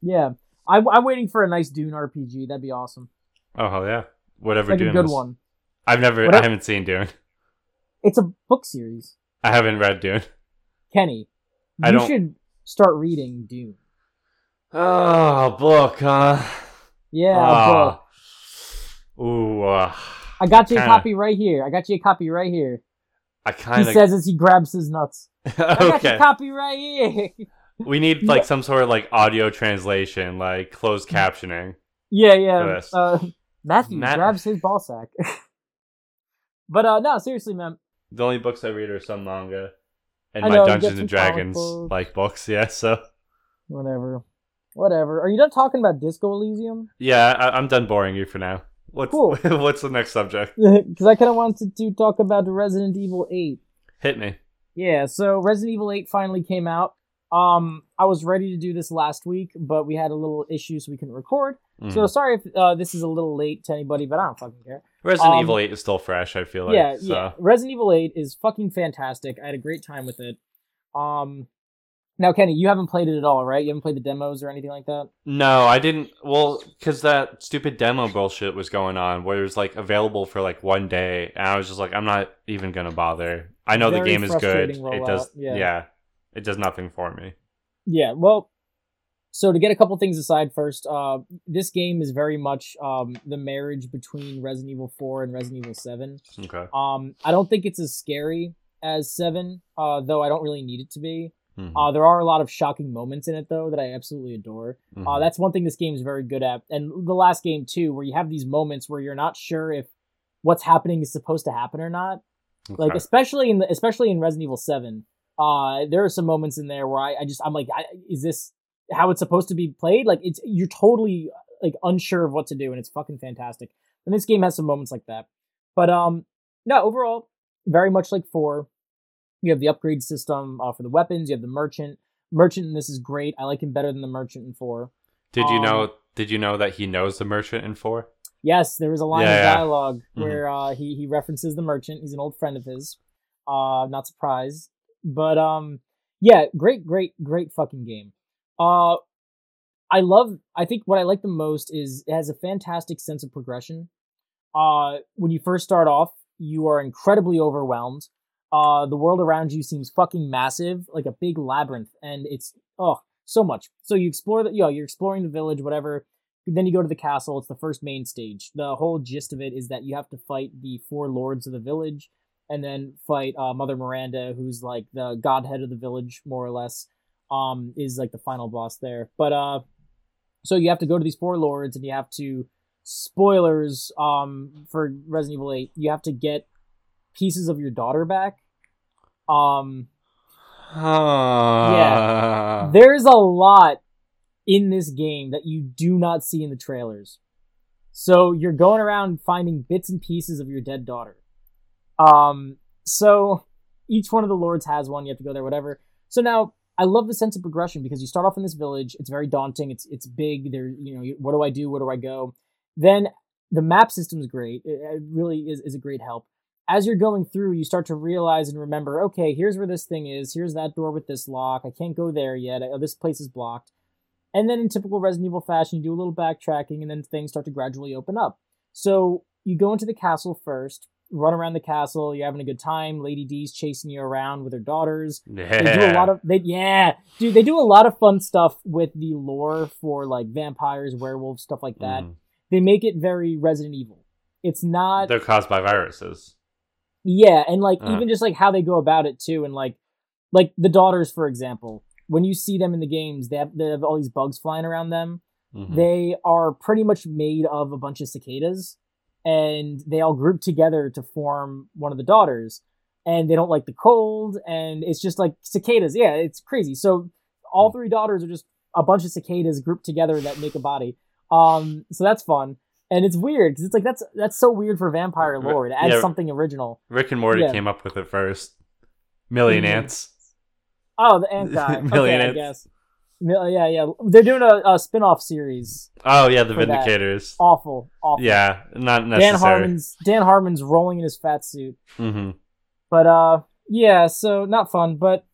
Yeah, I, I'm waiting for a nice Dune RPG. That'd be awesome. Oh hell yeah, whatever Like Dune a good is. one. I've never, Whatever- I haven't seen Dune. It's a book series. I haven't read Dune. Kenny, I you don't- should start reading Dune. Oh, book, huh? Yeah, Ah. book. Ooh, uh, I got you a kinda- copy right here. I got you a copy right here. I He kind of says as he grabs his nuts. [laughs] I got okay. copy right here. [laughs] We need like some sort of like audio translation, like closed captioning. yeah, yeah. Uh, [laughs] Matthew Matt- grabs his ball sack. but uh, no, seriously, man. The only books I read are some manga and I my know, Dungeons and Dragons books. like books. Yeah, so Whatever. Whatever. Are you done talking about Disco Elysium? yeah, I- I'm done boring you for now. What's Cool. [laughs] what's the next subject? [laughs] Because I kind of wanted to talk about Resident Evil 8. Hit me. Yeah, so Resident Evil 8 finally came out. Um, I was ready to do this last week, but we had a little issue, so we couldn't record. Mhm. So sorry if uh, this is a little late to anybody, but I don't fucking care. Resident um, Evil 8 is still fresh. I feel like. yeah, so. yeah. Resident Evil 8 is fucking fantastic. I had a great time with it. Um, now Kenny, you haven't played it at all, right? You haven't played the demos or anything like that. No, I didn't. Well, because that stupid demo bullshit was going on, where it was like available for like one day, and I was just like, I'm not even gonna bother. I know the game is good. frustrating It does. yeah. Yeah. it does nothing for me. Yeah, well, so to get a couple things aside first, uh, this game is very much um the marriage between Resident Evil 4 and Resident Evil 7. Okay. Um, I don't think it's as scary as 7, uh, though I don't really need it to be. Mhm. Uh, there are a lot of shocking moments in it though that I absolutely adore. Uh, Mhm. that's one thing this game is very good at, and the last game too, where you have these moments where you're not sure if what's happening is supposed to happen or not. Like especially in the especially in Resident Evil Seven, uh, there are some moments in there where I, I just I'm like, I, is this how it's supposed to be played? Like it's you're totally like unsure of what to do, and it's fucking fantastic. And this game has some moments like that. But um, no, overall, very much like four. You have the upgrade system uh, for the weapons. You have the merchant. Merchant in this is great. I like him better than the merchant in four. Did you um, know? Did you know that he knows the merchant in four? Yes, there was a line Yeah, of yeah. dialogue Mhm. where uh, he he references the merchant. He's an old friend of his. Uh, not surprised, but um, yeah, great, great, great fucking game. Uh, I love. I think what I like the most is it has a fantastic sense of progression. Uh, when you first start off, you are incredibly overwhelmed. Uh, the world around you seems fucking massive, like a big labyrinth, and it's oh, so much. So you explore the, you know, you're exploring the village, whatever. Then you go to the castle. It's the first main stage. The whole gist of it is that you have to fight the four lords of the village, and then fight uh, Mother Miranda, who's like the godhead of the village, more or less. Um, is like the final boss there. But uh, so you have to go to these four lords, and you have to spoilers um for Resident Evil 8. You have to get pieces of your daughter back. Um, yeah. there's a lot in this game that you do not see in the trailers. So you're going around finding bits and pieces of your dead daughter. Um, so each one of the lords has one. You have to go there, whatever. So now I love the sense of progression because you start off in this village. It's very daunting. It's it's big. There, you know, what do I do? Where do I go? Then the map system is great. It, it really is, is a great help. As you're going through, you start to realize and remember, okay, here's where this thing is. Here's that door with this lock. I can't go there yet. Oh, this place is blocked. And then in typical Resident Evil fashion, you do a little backtracking and then things start to gradually open up. So you go into the castle first, run around the castle, you're having a good time. Lady D's chasing you around with her daughters. Yeah. They do a lot of they yeah, dude, they do a lot of fun stuff with the lore for like vampires, werewolves, stuff like that. Mhm. They make it very Resident Evil. It's not They're caused by viruses. Yeah, and like Uh. even just like how they go about it too, and like like the daughters, for example, when you see them in the games, they have they have all these bugs flying around them. Mhm. They are pretty much made of a bunch of cicadas, and they all group together to form one of the daughters. And they don't like the cold, and it's just like cicadas. Yeah, it's crazy. So all three daughters are just a bunch of cicadas grouped together that make a body. Um, so that's fun, and it's weird because it's like that's that's so weird for vampire lore. It adds Yeah. something original. Rick and Morty Yeah. came up with it first. Million Mhm. ants. Oh, the ant guy. [laughs] Million okay, I ants. guess. Yeah, yeah. They're doing a, a spin-off series. Oh yeah, the For that. Vindicators. Awful, awful. Yeah, not necessary. Dan. Harmon's Dan Harmon's rolling in his fat suit. hmm But uh yeah, so not fun, but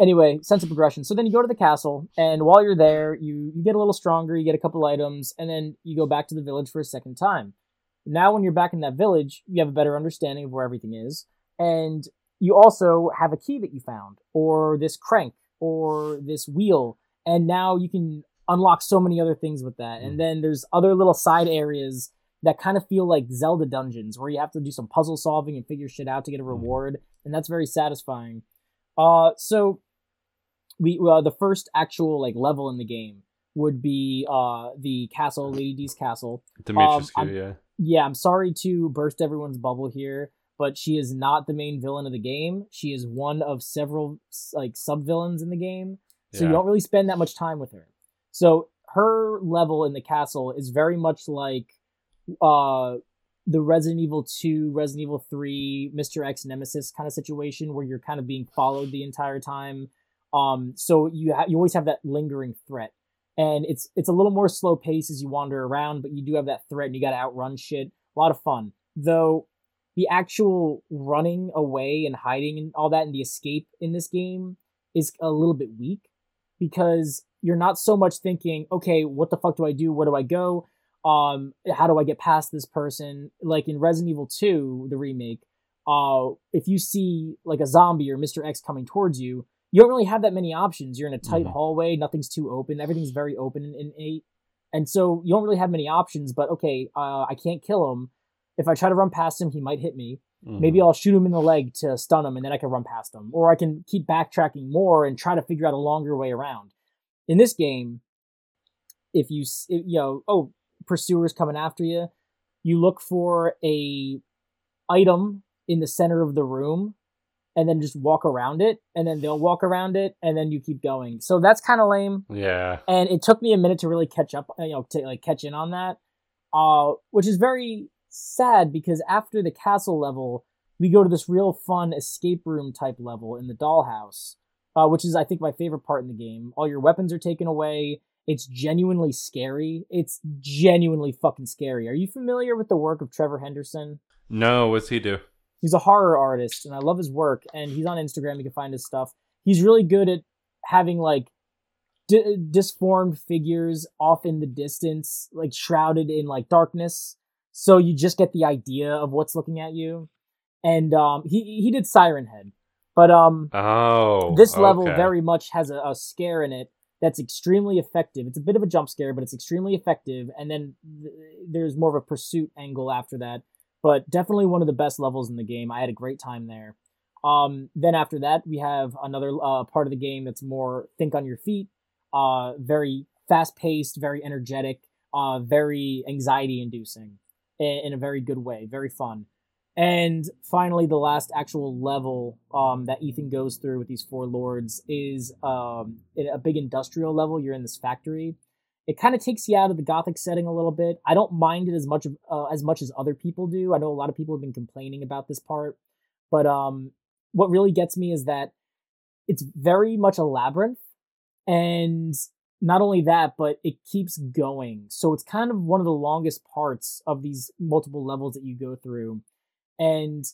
anyway, sense of progression. So then you go to the castle and while you're there, you you get a little stronger, you get a couple items, and then you go back to the village for a second time. Now when you're back in that village, you have a better understanding of where everything is, and you also have a key that you found, or this crank, or this wheel, and now you can unlock so many other things with that. Mm. And then there's other little side areas that kind of feel like Zelda dungeons where you have to do some puzzle solving and figure shit out to get a reward, and that's very satisfying. Uh, so we uh, the first actual like level in the game would be uh the castle, Lady D's castle. Dimitrescu, I'm- yeah. Yeah, I'm sorry to burst everyone's bubble here, but she is not the main villain of the game. She is one of several like sub villains in the game, so you don't really spend that much time with her. So her level in the castle is very much like uh the Resident Evil 2, Resident Evil 3, Mr. X Nemesis kind of situation where you're kind of being followed the entire time. Um so you ha- you always have that lingering threat. And it's it's a little more slow pace as you wander around, but you do have that threat and you got to outrun shit. A lot of fun. Though the actual running away and hiding and all that and the escape in this game is a little bit weak because you're not so much thinking, okay, what the fuck do I do? Where do I go? Um, how do I get past this person? Like in Resident Evil 2, the remake, uh, if you see like a zombie or Mr. X coming towards you, you don't really have that many options. You're in a tight Mhm. hallway, nothing's too open, everything's very open in, in 8. And so you don't really have many options, but okay, uh, I can't kill him. If I try to run past him, he might hit me. Mhm. Maybe I'll shoot him in the leg to stun him and then I can run past him. Or I can keep backtracking more and try to figure out a longer way around. In this game, if you, you know, oh, pursuers coming after you, you look for a item in the center of the room and then just walk around it and then they'll walk around it and then you keep going. So that's kind of lame Yeah. and it took me a minute to really catch up you know to like catch in on that uh which is very sad because after the castle level we go to this real fun escape room type level in the dollhouse uh, which is i think my favorite part in the game all your weapons are taken away it's genuinely scary it's genuinely fucking scary are you familiar with the work of trevor henderson No, what's he do? He's a horror artist and i love his work and he's on instagram you can find his stuff he's really good at having like di- disformed figures off in the distance like shrouded in like darkness so you just get the idea of what's looking at you and um he he did siren head But um, Oh, this level okay. very much has a, a scare in it that's extremely effective. It's a bit of a jump scare, but it's extremely effective. And then th- there's more of a pursuit angle after that. But definitely one of the best levels in the game. I had a great time there. Um, then after that, we have another uh, part of the game that's more think on your feet, uh, very fast paced, very energetic, uh, very anxiety inducing in, in a very good way, very fun. And finally, the last actual level um, that Ethan goes through with these four lords is um, a big industrial level. You're in this factory. It kind of takes you out of the gothic setting a little bit. I don't mind it as much uh, as much as other people do. I know a lot of people have been complaining about this part, but um, what really gets me is that it's very much a labyrinth, and not only that, but it keeps going. So it's kind of one of the longest parts of these multiple levels that you go through. And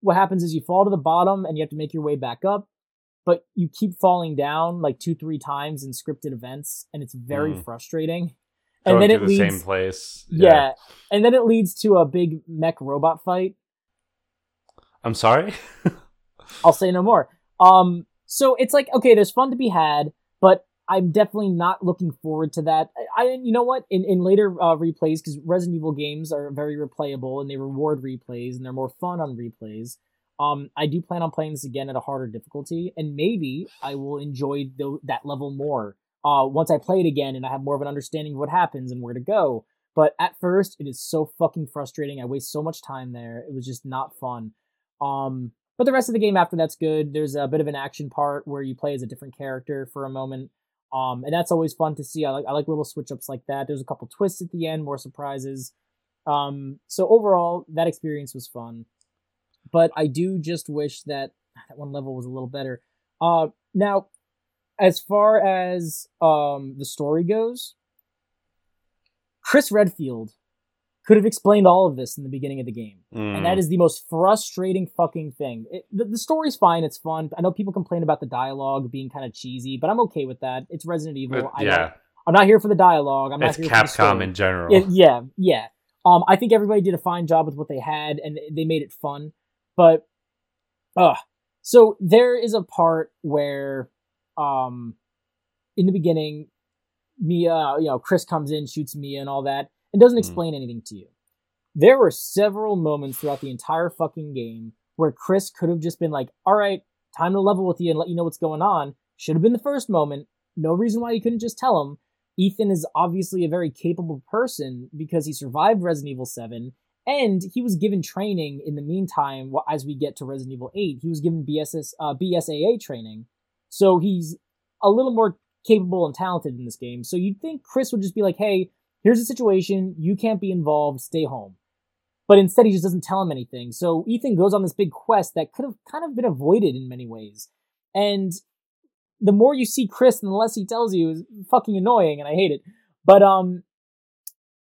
what happens is you fall to the bottom and you have to make your way back up, but you keep falling down like two, three times in scripted events, and it's very Mm. frustrating. Going and then to it the leads, same place. yeah, and then it leads to a big mech robot fight. I'm sorry. [laughs] I'll say no more. Um, so it's like okay, there's fun to be had, but I'm definitely not looking forward to that. I, I you know what? In in later uh, replays, because Resident Evil games are very replayable and they reward replays and they're more fun on replays. Um, I do plan on playing this again at a harder difficulty, and maybe I will enjoy that level more. Uh, once I play it again and I have more of an understanding of what happens and where to go. But at first, it is so fucking frustrating. I waste so much time there. It was just not fun. Um, but the rest of the game after that's good. There's a bit of an action part where you play as a different character for a moment. Um, and that's always fun to see. I like I like little switch ups like that. There's a couple twists at the end, more surprises. Um, so overall, that experience was fun. But I do just wish that that one level was a little better. Uh, now, as far as um the story goes, Chris Redfield could have explained all of this in the beginning of the game. And that Mm. the most frustrating fucking thing. It, the, the story's fine, it's fun. I know people complain about the dialogue being kind of cheesy, but I'm okay with that. It's Resident Evil. It- yeah, I'm not here for the dialogue. I'm not it's here for the Capcom in general. It- yeah, yeah. Um, I think everybody did a fine job with what they had, and they made it fun. But, uh, so there is a part where, um, in the beginning, Mia, you know, Chris comes in, shoots Mia, and all that, and doesn't Mhm. explain anything to you. There were several moments throughout the entire fucking game where Chris could have just been like, "All right, time to level with you and let you know what's going on." Should have been the first moment. No reason why you couldn't just tell him. Ethan is obviously a very capable person because he survived Resident Evil 7 and he was given training in the meantime as we get to Resident Evil 8. He was given BSS uh, BSAA training. So he's a little more capable and talented in this game. So you'd think Chris would just be like, "Hey, here's the situation. You can't be involved. Stay home." But instead he just doesn't tell him anything. So Ethan goes on this big quest that could have kind of been avoided in many ways. And the more you see Chris and the less he tells you is fucking annoying and I hate it. But um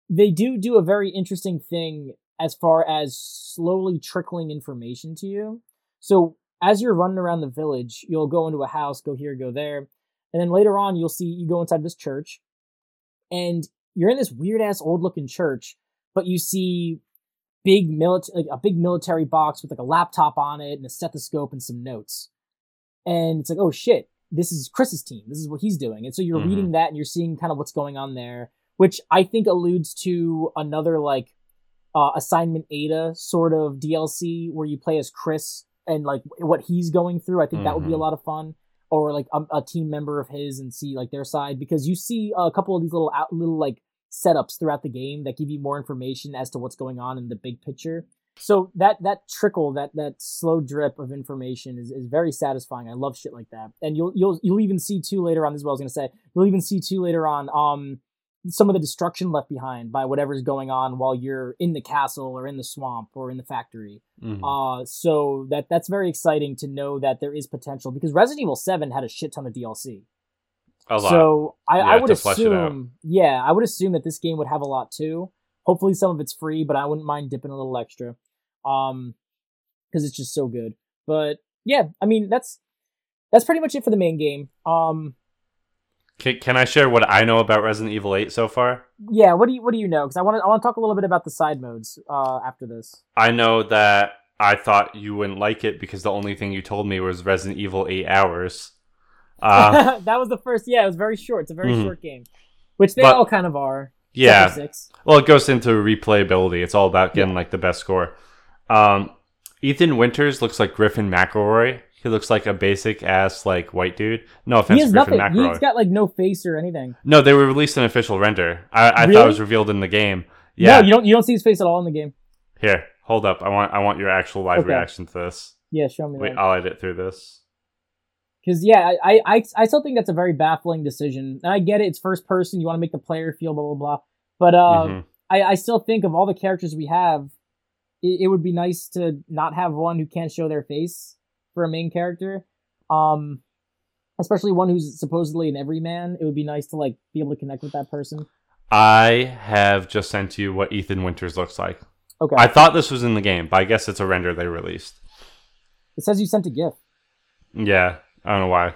they do do a very interesting thing as far as slowly trickling information to you. So as you're running around the village, you'll go into a house, go here, go there, and then later on you'll see you go inside this church and you're in this weird ass old looking church, but you see big military like a big military box with like a laptop on it and a stethoscope and some notes. And it's like, oh shit, this is Chris's team. This is what he's doing. And so you're Mhm. reading that and you're seeing kind of what's going on there, which I think alludes to another like uh, assignment Ada sort of DLC where you play as Chris and like what he's going through. I think that would be a Mhm. lot of fun. Or like a, a team member of his and see like their side because you see a couple of these little out, little like setups throughout the game that give you more information as to what's going on in the big picture. So that that trickle, that that slow drip of information is, is very satisfying. I love shit like that. And you'll you'll you'll even see too later on. This is what I was gonna say. You'll even see too later on um some of the destruction left behind by whatever's going on while you're in the castle or in the swamp or in the factory. Mhm. Uh so that that's very exciting to know that there is potential because Resident Evil 7 had a shit ton of DLC. a lot. So I, Yeah, I would to flesh it out. assume, yeah, I would assume that this game would have a lot too. Hopefully, some of it's free, but I wouldn't mind dipping a little extra, um, because it's just so good. But yeah, I mean that's that's pretty much it for the main game. Um, can, can I share what I know about Resident Evil 8 so far? yeah, what do you what do you know? Because I want to I want to talk a little bit about the side modes uh after this. I know that I thought you wouldn't like it because the only thing you told me was Resident Evil 8 hours. [laughs] Uh, that was the first. Yeah, it was very short. It's a very Mhm. short game, which they But- all kind of are. yeah. Six. Well, it goes into replayability. It's all about getting like the best score. Um, Ethan Winters looks like Griffin McElroy. He looks like a basic ass like white dude. No offense He has Griffin nothing. McElroy. He's got like no face or anything. No, they were released an official render. I, I thought it was revealed in the game. Yeah. No, you don't. You don't see his face at all in the game. Here, hold up. I want I want your actual live Okay. reaction to this. Yeah, show me Wait, that. I'll edit through this. Because yeah, I, I I still think that's a very baffling decision, and I get it. It's first person. You want to make the player feel blah blah blah. But uh, Mhm. I I still think of all the characters we have, it, it would be nice to not have one who can't show their face for a main character. Um, especially one who's supposedly an everyman. It would be nice to like be able to connect with that person. I have just sent you what Ethan Winters looks like. Okay. I thought this was in the game, but I guess it's a render they released. it says you sent a gift. Yeah, I don't know why.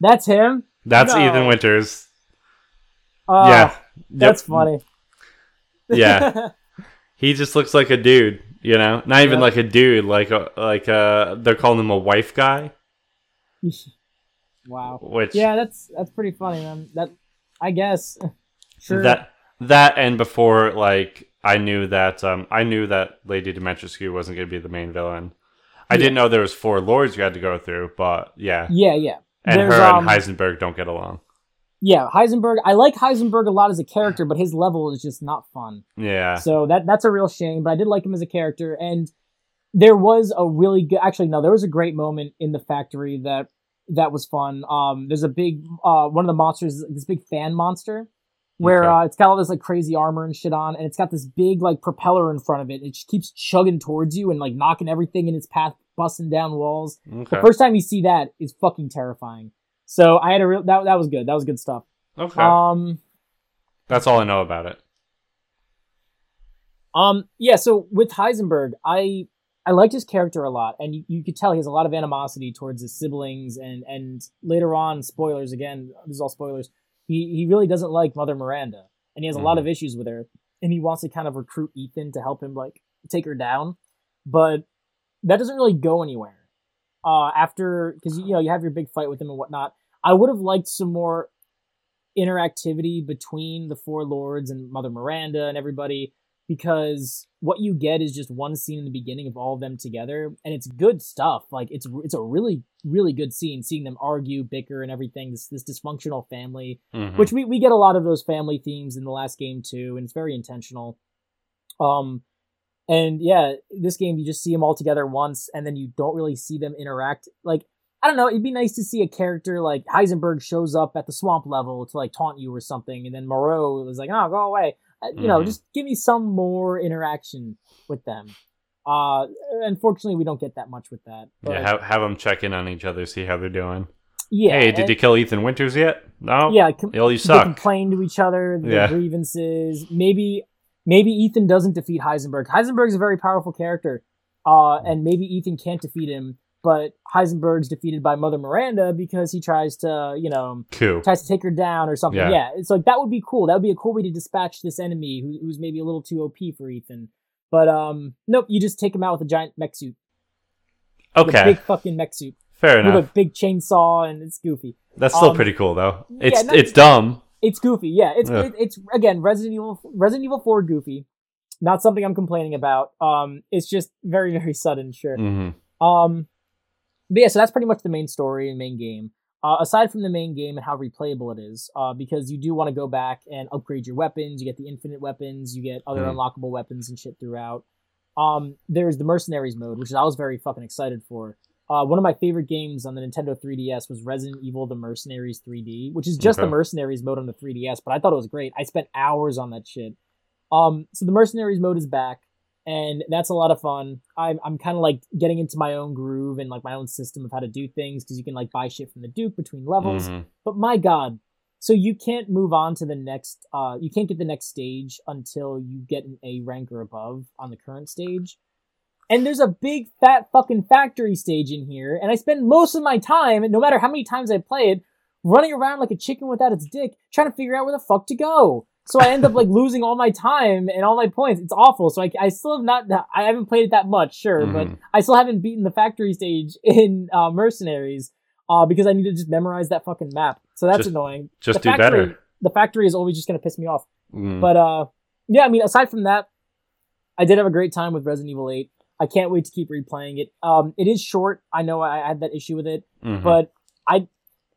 That's him. That's No. Ethan Winters. Uh, yeah, that's Yep. funny. Yeah. [laughs] He just looks like a dude, you know. Not even Yeah. like a dude, like a like a. They're calling him a wife guy, [laughs] wow. which Yeah, that's that's pretty funny, man. That I guess. [laughs] Sure. that that and before like I knew that um I knew that Lady Dimitrescu wasn't going to be the main villain. I Yeah. didn't know there was four lords you had to go through, but yeah. yeah, yeah. And There's, her um, and Heisenberg don't get along. Yeah, Heisenberg. I like Heisenberg a lot as a character, but his level is just not fun. Yeah. So that that's a real shame. But I did like him as a character, and there was a really good. Actually, no, there was a great moment in the factory that that was fun. Um, there's a big uh one of the monsters, this big fan monster, where Okay. uh, it's got all this like crazy armor and shit on, and it's got this big like propeller in front of it. It just keeps chugging towards you and like knocking everything in its path, busting down walls. Okay. The first time you see that is fucking terrifying. So I had a real that that was good. That was good stuff. okay. Um. That's all I know about it. Um, yeah, so with Heisenberg, I I liked his character a lot, and you, you could tell he has a lot of animosity towards his siblings, and and later on, spoilers again, this is all spoilers. He he really doesn't like Mother Miranda, and he has a lot of issues with her, and he wants to kind of recruit Ethan to help him like take her down, but that doesn't really go anywhere. Uh, after because you know you have your big fight with him and whatnot, I would have liked some more interactivity between the four lords and Mother Miranda and everybody because what you get is just one scene in the beginning of all of them together and it's good stuff. Like it's it's a really really good scene seeing them argue bicker and everything this this dysfunctional family Mhm. which we, we get a lot of those family themes in the last game too and it's very intentional. Um and yeah this game you just see them all together once and then you don't really see them interact. Like i don't know it'd be nice to see a character like heisenberg shows up at the swamp level to like taunt you or something and then moreau was like oh go away Uh, you know Mhm. just give me some more interaction with them uh unfortunately we don't get that much with that but yeah, have, have them check in on each other, see how they're doing. yeah hey, did and- you kill Ethan Winters yet? No. yeah com- you they suck. complain to each other, their Yeah. grievances. Maybe maybe Ethan doesn't defeat Heisenberg. Heisenberg's a very powerful character, uh, and maybe Ethan can't defeat him. But Heisenberg's defeated by Mother Miranda because he tries to, you know, Cool. tries to take her down or something. Yeah. Yeah, it's like that would be cool. That would be a cool way to dispatch this enemy who, who's maybe a little too OP for Ethan. But um, nope, you just take him out with a giant mech suit, With a Okay. big fucking mech suit Fair enough. with a big chainsaw, and it's goofy. That's still um, pretty cool though. yeah, It's no- it's dumb. It's goofy, yeah. It's it, it's again Resident Evil Resident Evil Four goofy. Not something I'm complaining about. Um, it's just very very sudden, sure. hmm Um, but yeah, so that's pretty much the main story and main game. Uh, aside from the main game and how replayable it is, uh, because you do want to go back and upgrade your weapons. You get the infinite weapons. You get other Mhm. unlockable weapons and shit throughout. Um, there's the mercenaries mode, which I was very fucking excited for. Uh, one of my favorite games on the Nintendo 3DS was Resident Evil: The Mercenaries 3D, which is just Okay. the mercenaries mode on the 3DS. But I thought it was great. I spent hours on that shit. Um, so the mercenaries mode is back, and that's a lot of fun. I'm I'm kind of like getting into my own groove and like my own system of how to do things because you can like buy shit from the Duke between levels. Mhm. But my God, so you can't move on to the next. Uh, you can't get the next stage until you get an A rank or above on the current stage. And there's a big fat fucking factory stage in here, and I spend most of my time, no matter how many times I play it, running around like a chicken without its dick, trying to figure out where the fuck to go. So I end up like losing all my time and all my points. It's awful. So I, I still have not, I haven't played it that much, sure, but Mhm. I still haven't beaten the factory stage [laughs] in uh, Mercenaries uh, because I need to just memorize that fucking map. So that's Just- annoying. Just the do factory, better. The factory is always just going to piss me off. Mm. But uh, yeah, I mean, aside from that, I did have a great time with Resident Evil 8. I can't wait to keep replaying it. Um, it is short. I know I, I had that issue with it, Mhm. but I,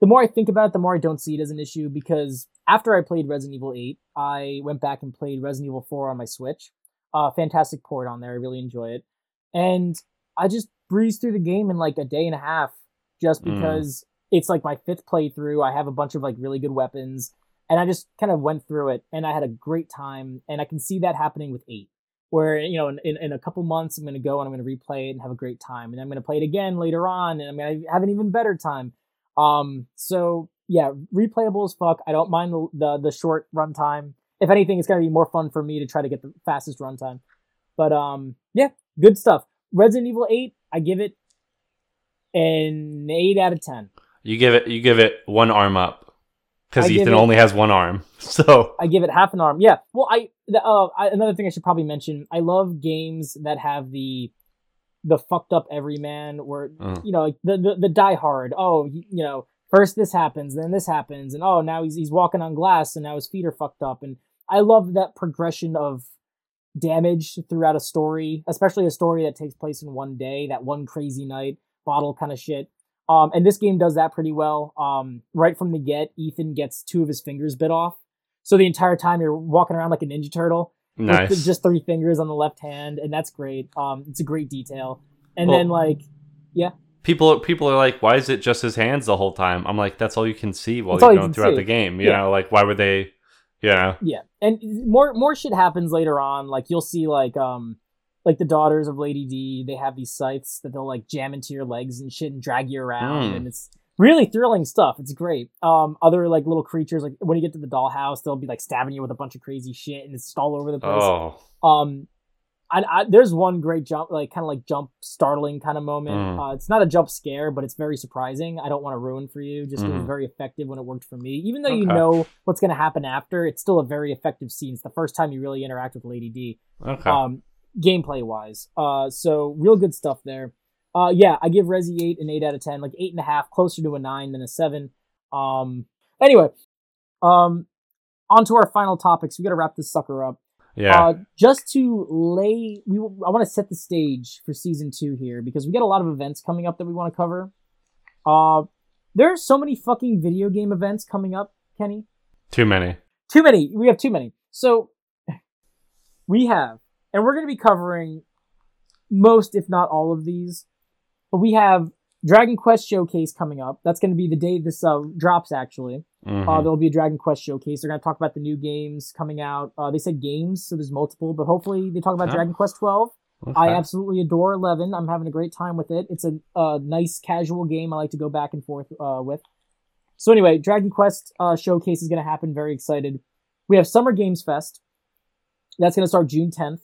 the more I think about it, the more I don't see it as an issue because after I played Resident Evil 8, I went back and played Resident Evil 4 on my Switch. Uh, fantastic port on there. I really enjoy it, and I just breezed through the game in like a day and a half, just Mm. because it's like my fifth playthrough. I have a bunch of like really good weapons, and I just kind of went through it, and I had a great time. And I can see that happening with eight, where you know in, in, in a couple months I'm going to go and I'm going to replay it and have a great time, and I'm going to play it again later on, and I'm going to have an even better time. Um, so yeah, replayable as fuck. I don't mind the the, the short runtime. If anything, it's gonna be more fun for me to try to get the fastest runtime. But um, yeah, good stuff. Resident Evil Eight, I give it an eight out of ten. you give it you give it one arm up because Ethan it- only has one arm. [laughs] So I give it half an arm. Yeah. Well, I, the, uh, I another thing I should probably mention. I love games that have the the fucked up everyman, where uh, you know, the the, the die hard. Oh, you, you know, first this happens, then this happens, and oh, now he's he's walking on glass, and now his feet are fucked up. And I love that progression of damage throughout a story, especially a story that takes place in one day, that one crazy night, bottle kind of shit. Um, and this game does that pretty well. Um, right from the get, Ethan gets two of his fingers bit off. So the entire time you're walking around like a Ninja Turtle nice. th- just three fingers on the left hand, and that's great. Um, it's a great detail. And Well- then like, people people are like, why is it just his hands the whole time? I'm like, that's all you can see while That's you're going can throughout see. the game. You Yeah. know, like why would they? You know, yeah, and more more shit happens later on. Like you'll see like um like the daughters of Lady D, they have these scythes that they'll like jam into your legs and shit and drag you around, Mm. and it's really thrilling stuff. It's great. Um, other like little creatures, like when you get to the dollhouse, they'll be like stabbing you with a bunch of crazy shit, and it's all over the place. oh, Um, I, I, there's one great jump, like kind of like jump startling kind of moment. Mm. Uh, it's not a jump scare, but it's very surprising. I don't want to ruin for you. Just it was very effective when it worked for me. Even though you know what's going to happen after, it's still a very effective scene. It's the first time you really interact with Lady D. okay. Um, gameplay wise, uh, so real good stuff there. Uh, yeah, I give Resi eight an eight out of ten, like eight and a half, closer to a nine than a seven. Um, anyway, um, on to our final topics. We got to wrap this sucker up. Yeah. Uh, just to lay, we I want to set the stage for season two here because we got a lot of events coming up that we want to cover. Uh, there are so many fucking video game events coming up, Kenny. Too many. Too many. We have too many. So [laughs] we have, and we're going to be covering most, if not all of these. But we have Dragon Quest Showcase coming up. That's going to be the day this uh, drops. Actually, Mhm. uh, there'll be a Dragon Quest Showcase. They're going to talk about the new games coming out. Uh, they said games, so there's multiple, but hopefully they talk about. Dragon Quest 12. I absolutely adore 11. I'm having a great time with it. It's a, a nice casual game I like to go back and forth uh, with. So anyway, Dragon Quest uh, showcase is going to happen. Very excited. We have Summer Games Fest. That's going to start June 10th.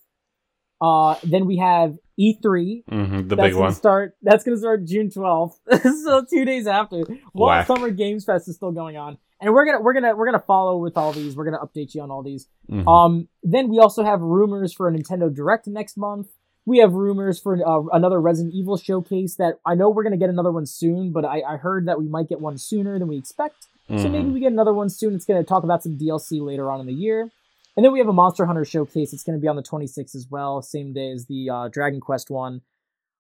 Uh, then we have E3. Mhm, the that's big gonna one. Start. That's going to start June 12th. [laughs] so two days after. While Whack. Summer Games Fest is still going on, and we're gonna we're gonna we're gonna follow with all these. We're gonna update you on all these. Mhm. Um, then we also have rumors for a Nintendo Direct next month. We have rumors for uh, another Resident Evil showcase that I know we're gonna get another one soon, but I, I heard that we might get one sooner than we expect. So Mhm. maybe we get another one soon. It's gonna talk about some DLC later on in the year. And then we have a Monster Hunter showcase. It's gonna be on the 26th as well, same day as the uh, Dragon Quest one.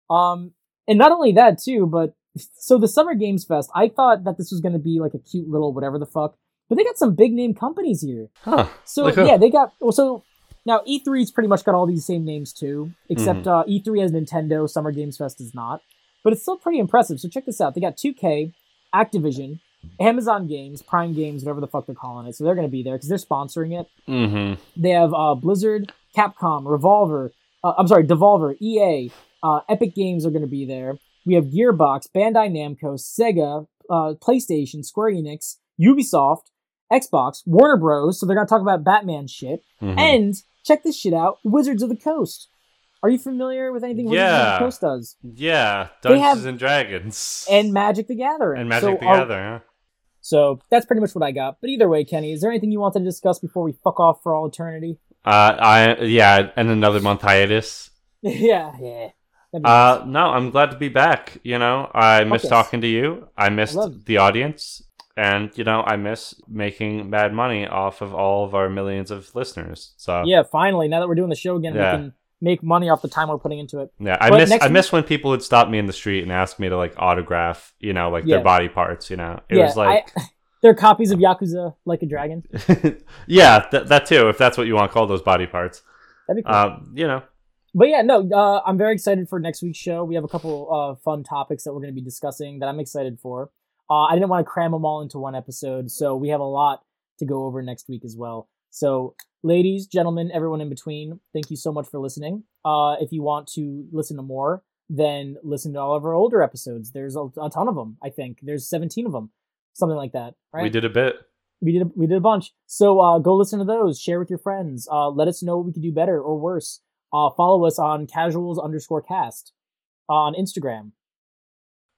Um, and not only that too, but [laughs] so the Summer Games Fest, I thought that this was gonna be like a cute little whatever the fuck, but they got some big name companies here. Huh. So Like yeah, they got well. So now E3's pretty much got all these same names too, except Mm-hmm. uh, E3 has Nintendo. Summer Games Fest does not, but it's still pretty impressive. So check this out: they got 2K, Activision, Amazon Games, Prime Games, whatever the fuck they're calling it. So they're going to be there because they're sponsoring it. Mhm. They have uh, Blizzard, Capcom, Revolver. Uh, I'm sorry, Devolver, EA, uh, Epic Games are going to be there. We have Gearbox, Bandai Namco, Sega, uh, PlayStation, Square Enix, Ubisoft, Xbox, Warner Bros. So they're going to talk about Batman shit. Mhm. And check this shit out Wizards of the Coast. Are you familiar with anything Wizards of the Coast does? yeah, Dungeons have- and Dragons And Magic the Gathering. and Magic so the Gathering. So that's pretty much what I got. But either way, Kenny, is there anything you wanted to discuss before we fuck off for all eternity? Uh, I yeah, and another month hiatus. [laughs] yeah, yeah. Uh, no, I'm glad to be back. You know, I miss talking to you. I missed it. the audience, and you know, I miss making mad money off of all of our millions of listeners. So yeah, finally, now that we're doing the show again, Yeah. we can make money off the time we're putting into it. Yeah, I But miss I week- miss when people would stop me in the street and ask me to like autograph, you know, like Yeah. their body parts. You know, it yeah, was like, I, [laughs] they're copies of Yakuza Like a Dragon. [laughs] yeah, th- that too. If that's what you want to call those body parts, That'd be cool. um, you know, But yeah, no, uh, I'm very excited for next week's show. We have a couple uh, fun topics that we're going to be discussing that I'm excited for. Uh, I didn't want to cram them all into one episode, so we have a lot to go over next week as well. So, ladies, gentlemen, everyone in between, thank you so much for listening. Uh, if you want to listen to more, then listen to all of our older episodes. There's a, a ton of them. I think there's 17 of them, something like that. Right? we did a bit. we did a, we did a bunch. So uh, go listen to those. Share with your friends. Uh, let us know what we could do better or worse. Uh, follow us on casuals underscore cast on Instagram.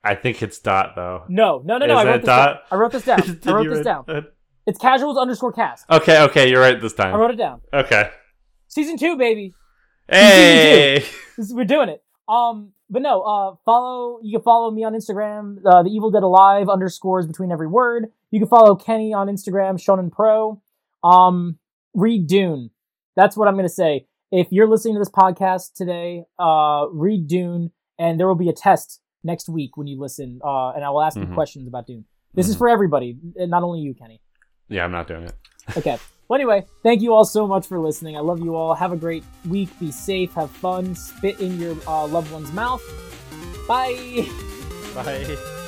I think it's dot though. No, no, no, no. Is I wrote this down. dot? I wrote this down. [laughs] I wrote this down. It's casuals underscore cast. Okay, okay, you're right this time. I wrote it down. Okay. Season two, baby. Hey. Is, we're doing it. Um, but no, uh, follow. You can follow me on Instagram. Uh, the Evil Dead Alive underscores between every word. You can follow Kenny on Instagram, Shonen Pro. Um, read Dune. That's what I'm gonna say. If you're listening to this podcast today, uh, read Dune, and there will be a test next week when you listen. Uh, and I will ask you Mhm. questions about Dune. This is Mhm. for everybody, not only you, Kenny. Yeah, I'm not doing it. [laughs] Okay. Well, anyway, thank you all so much for listening. I love you all. Have a great week. Be safe. Have fun. Spit in your uh, loved one's mouth. Bye. Bye.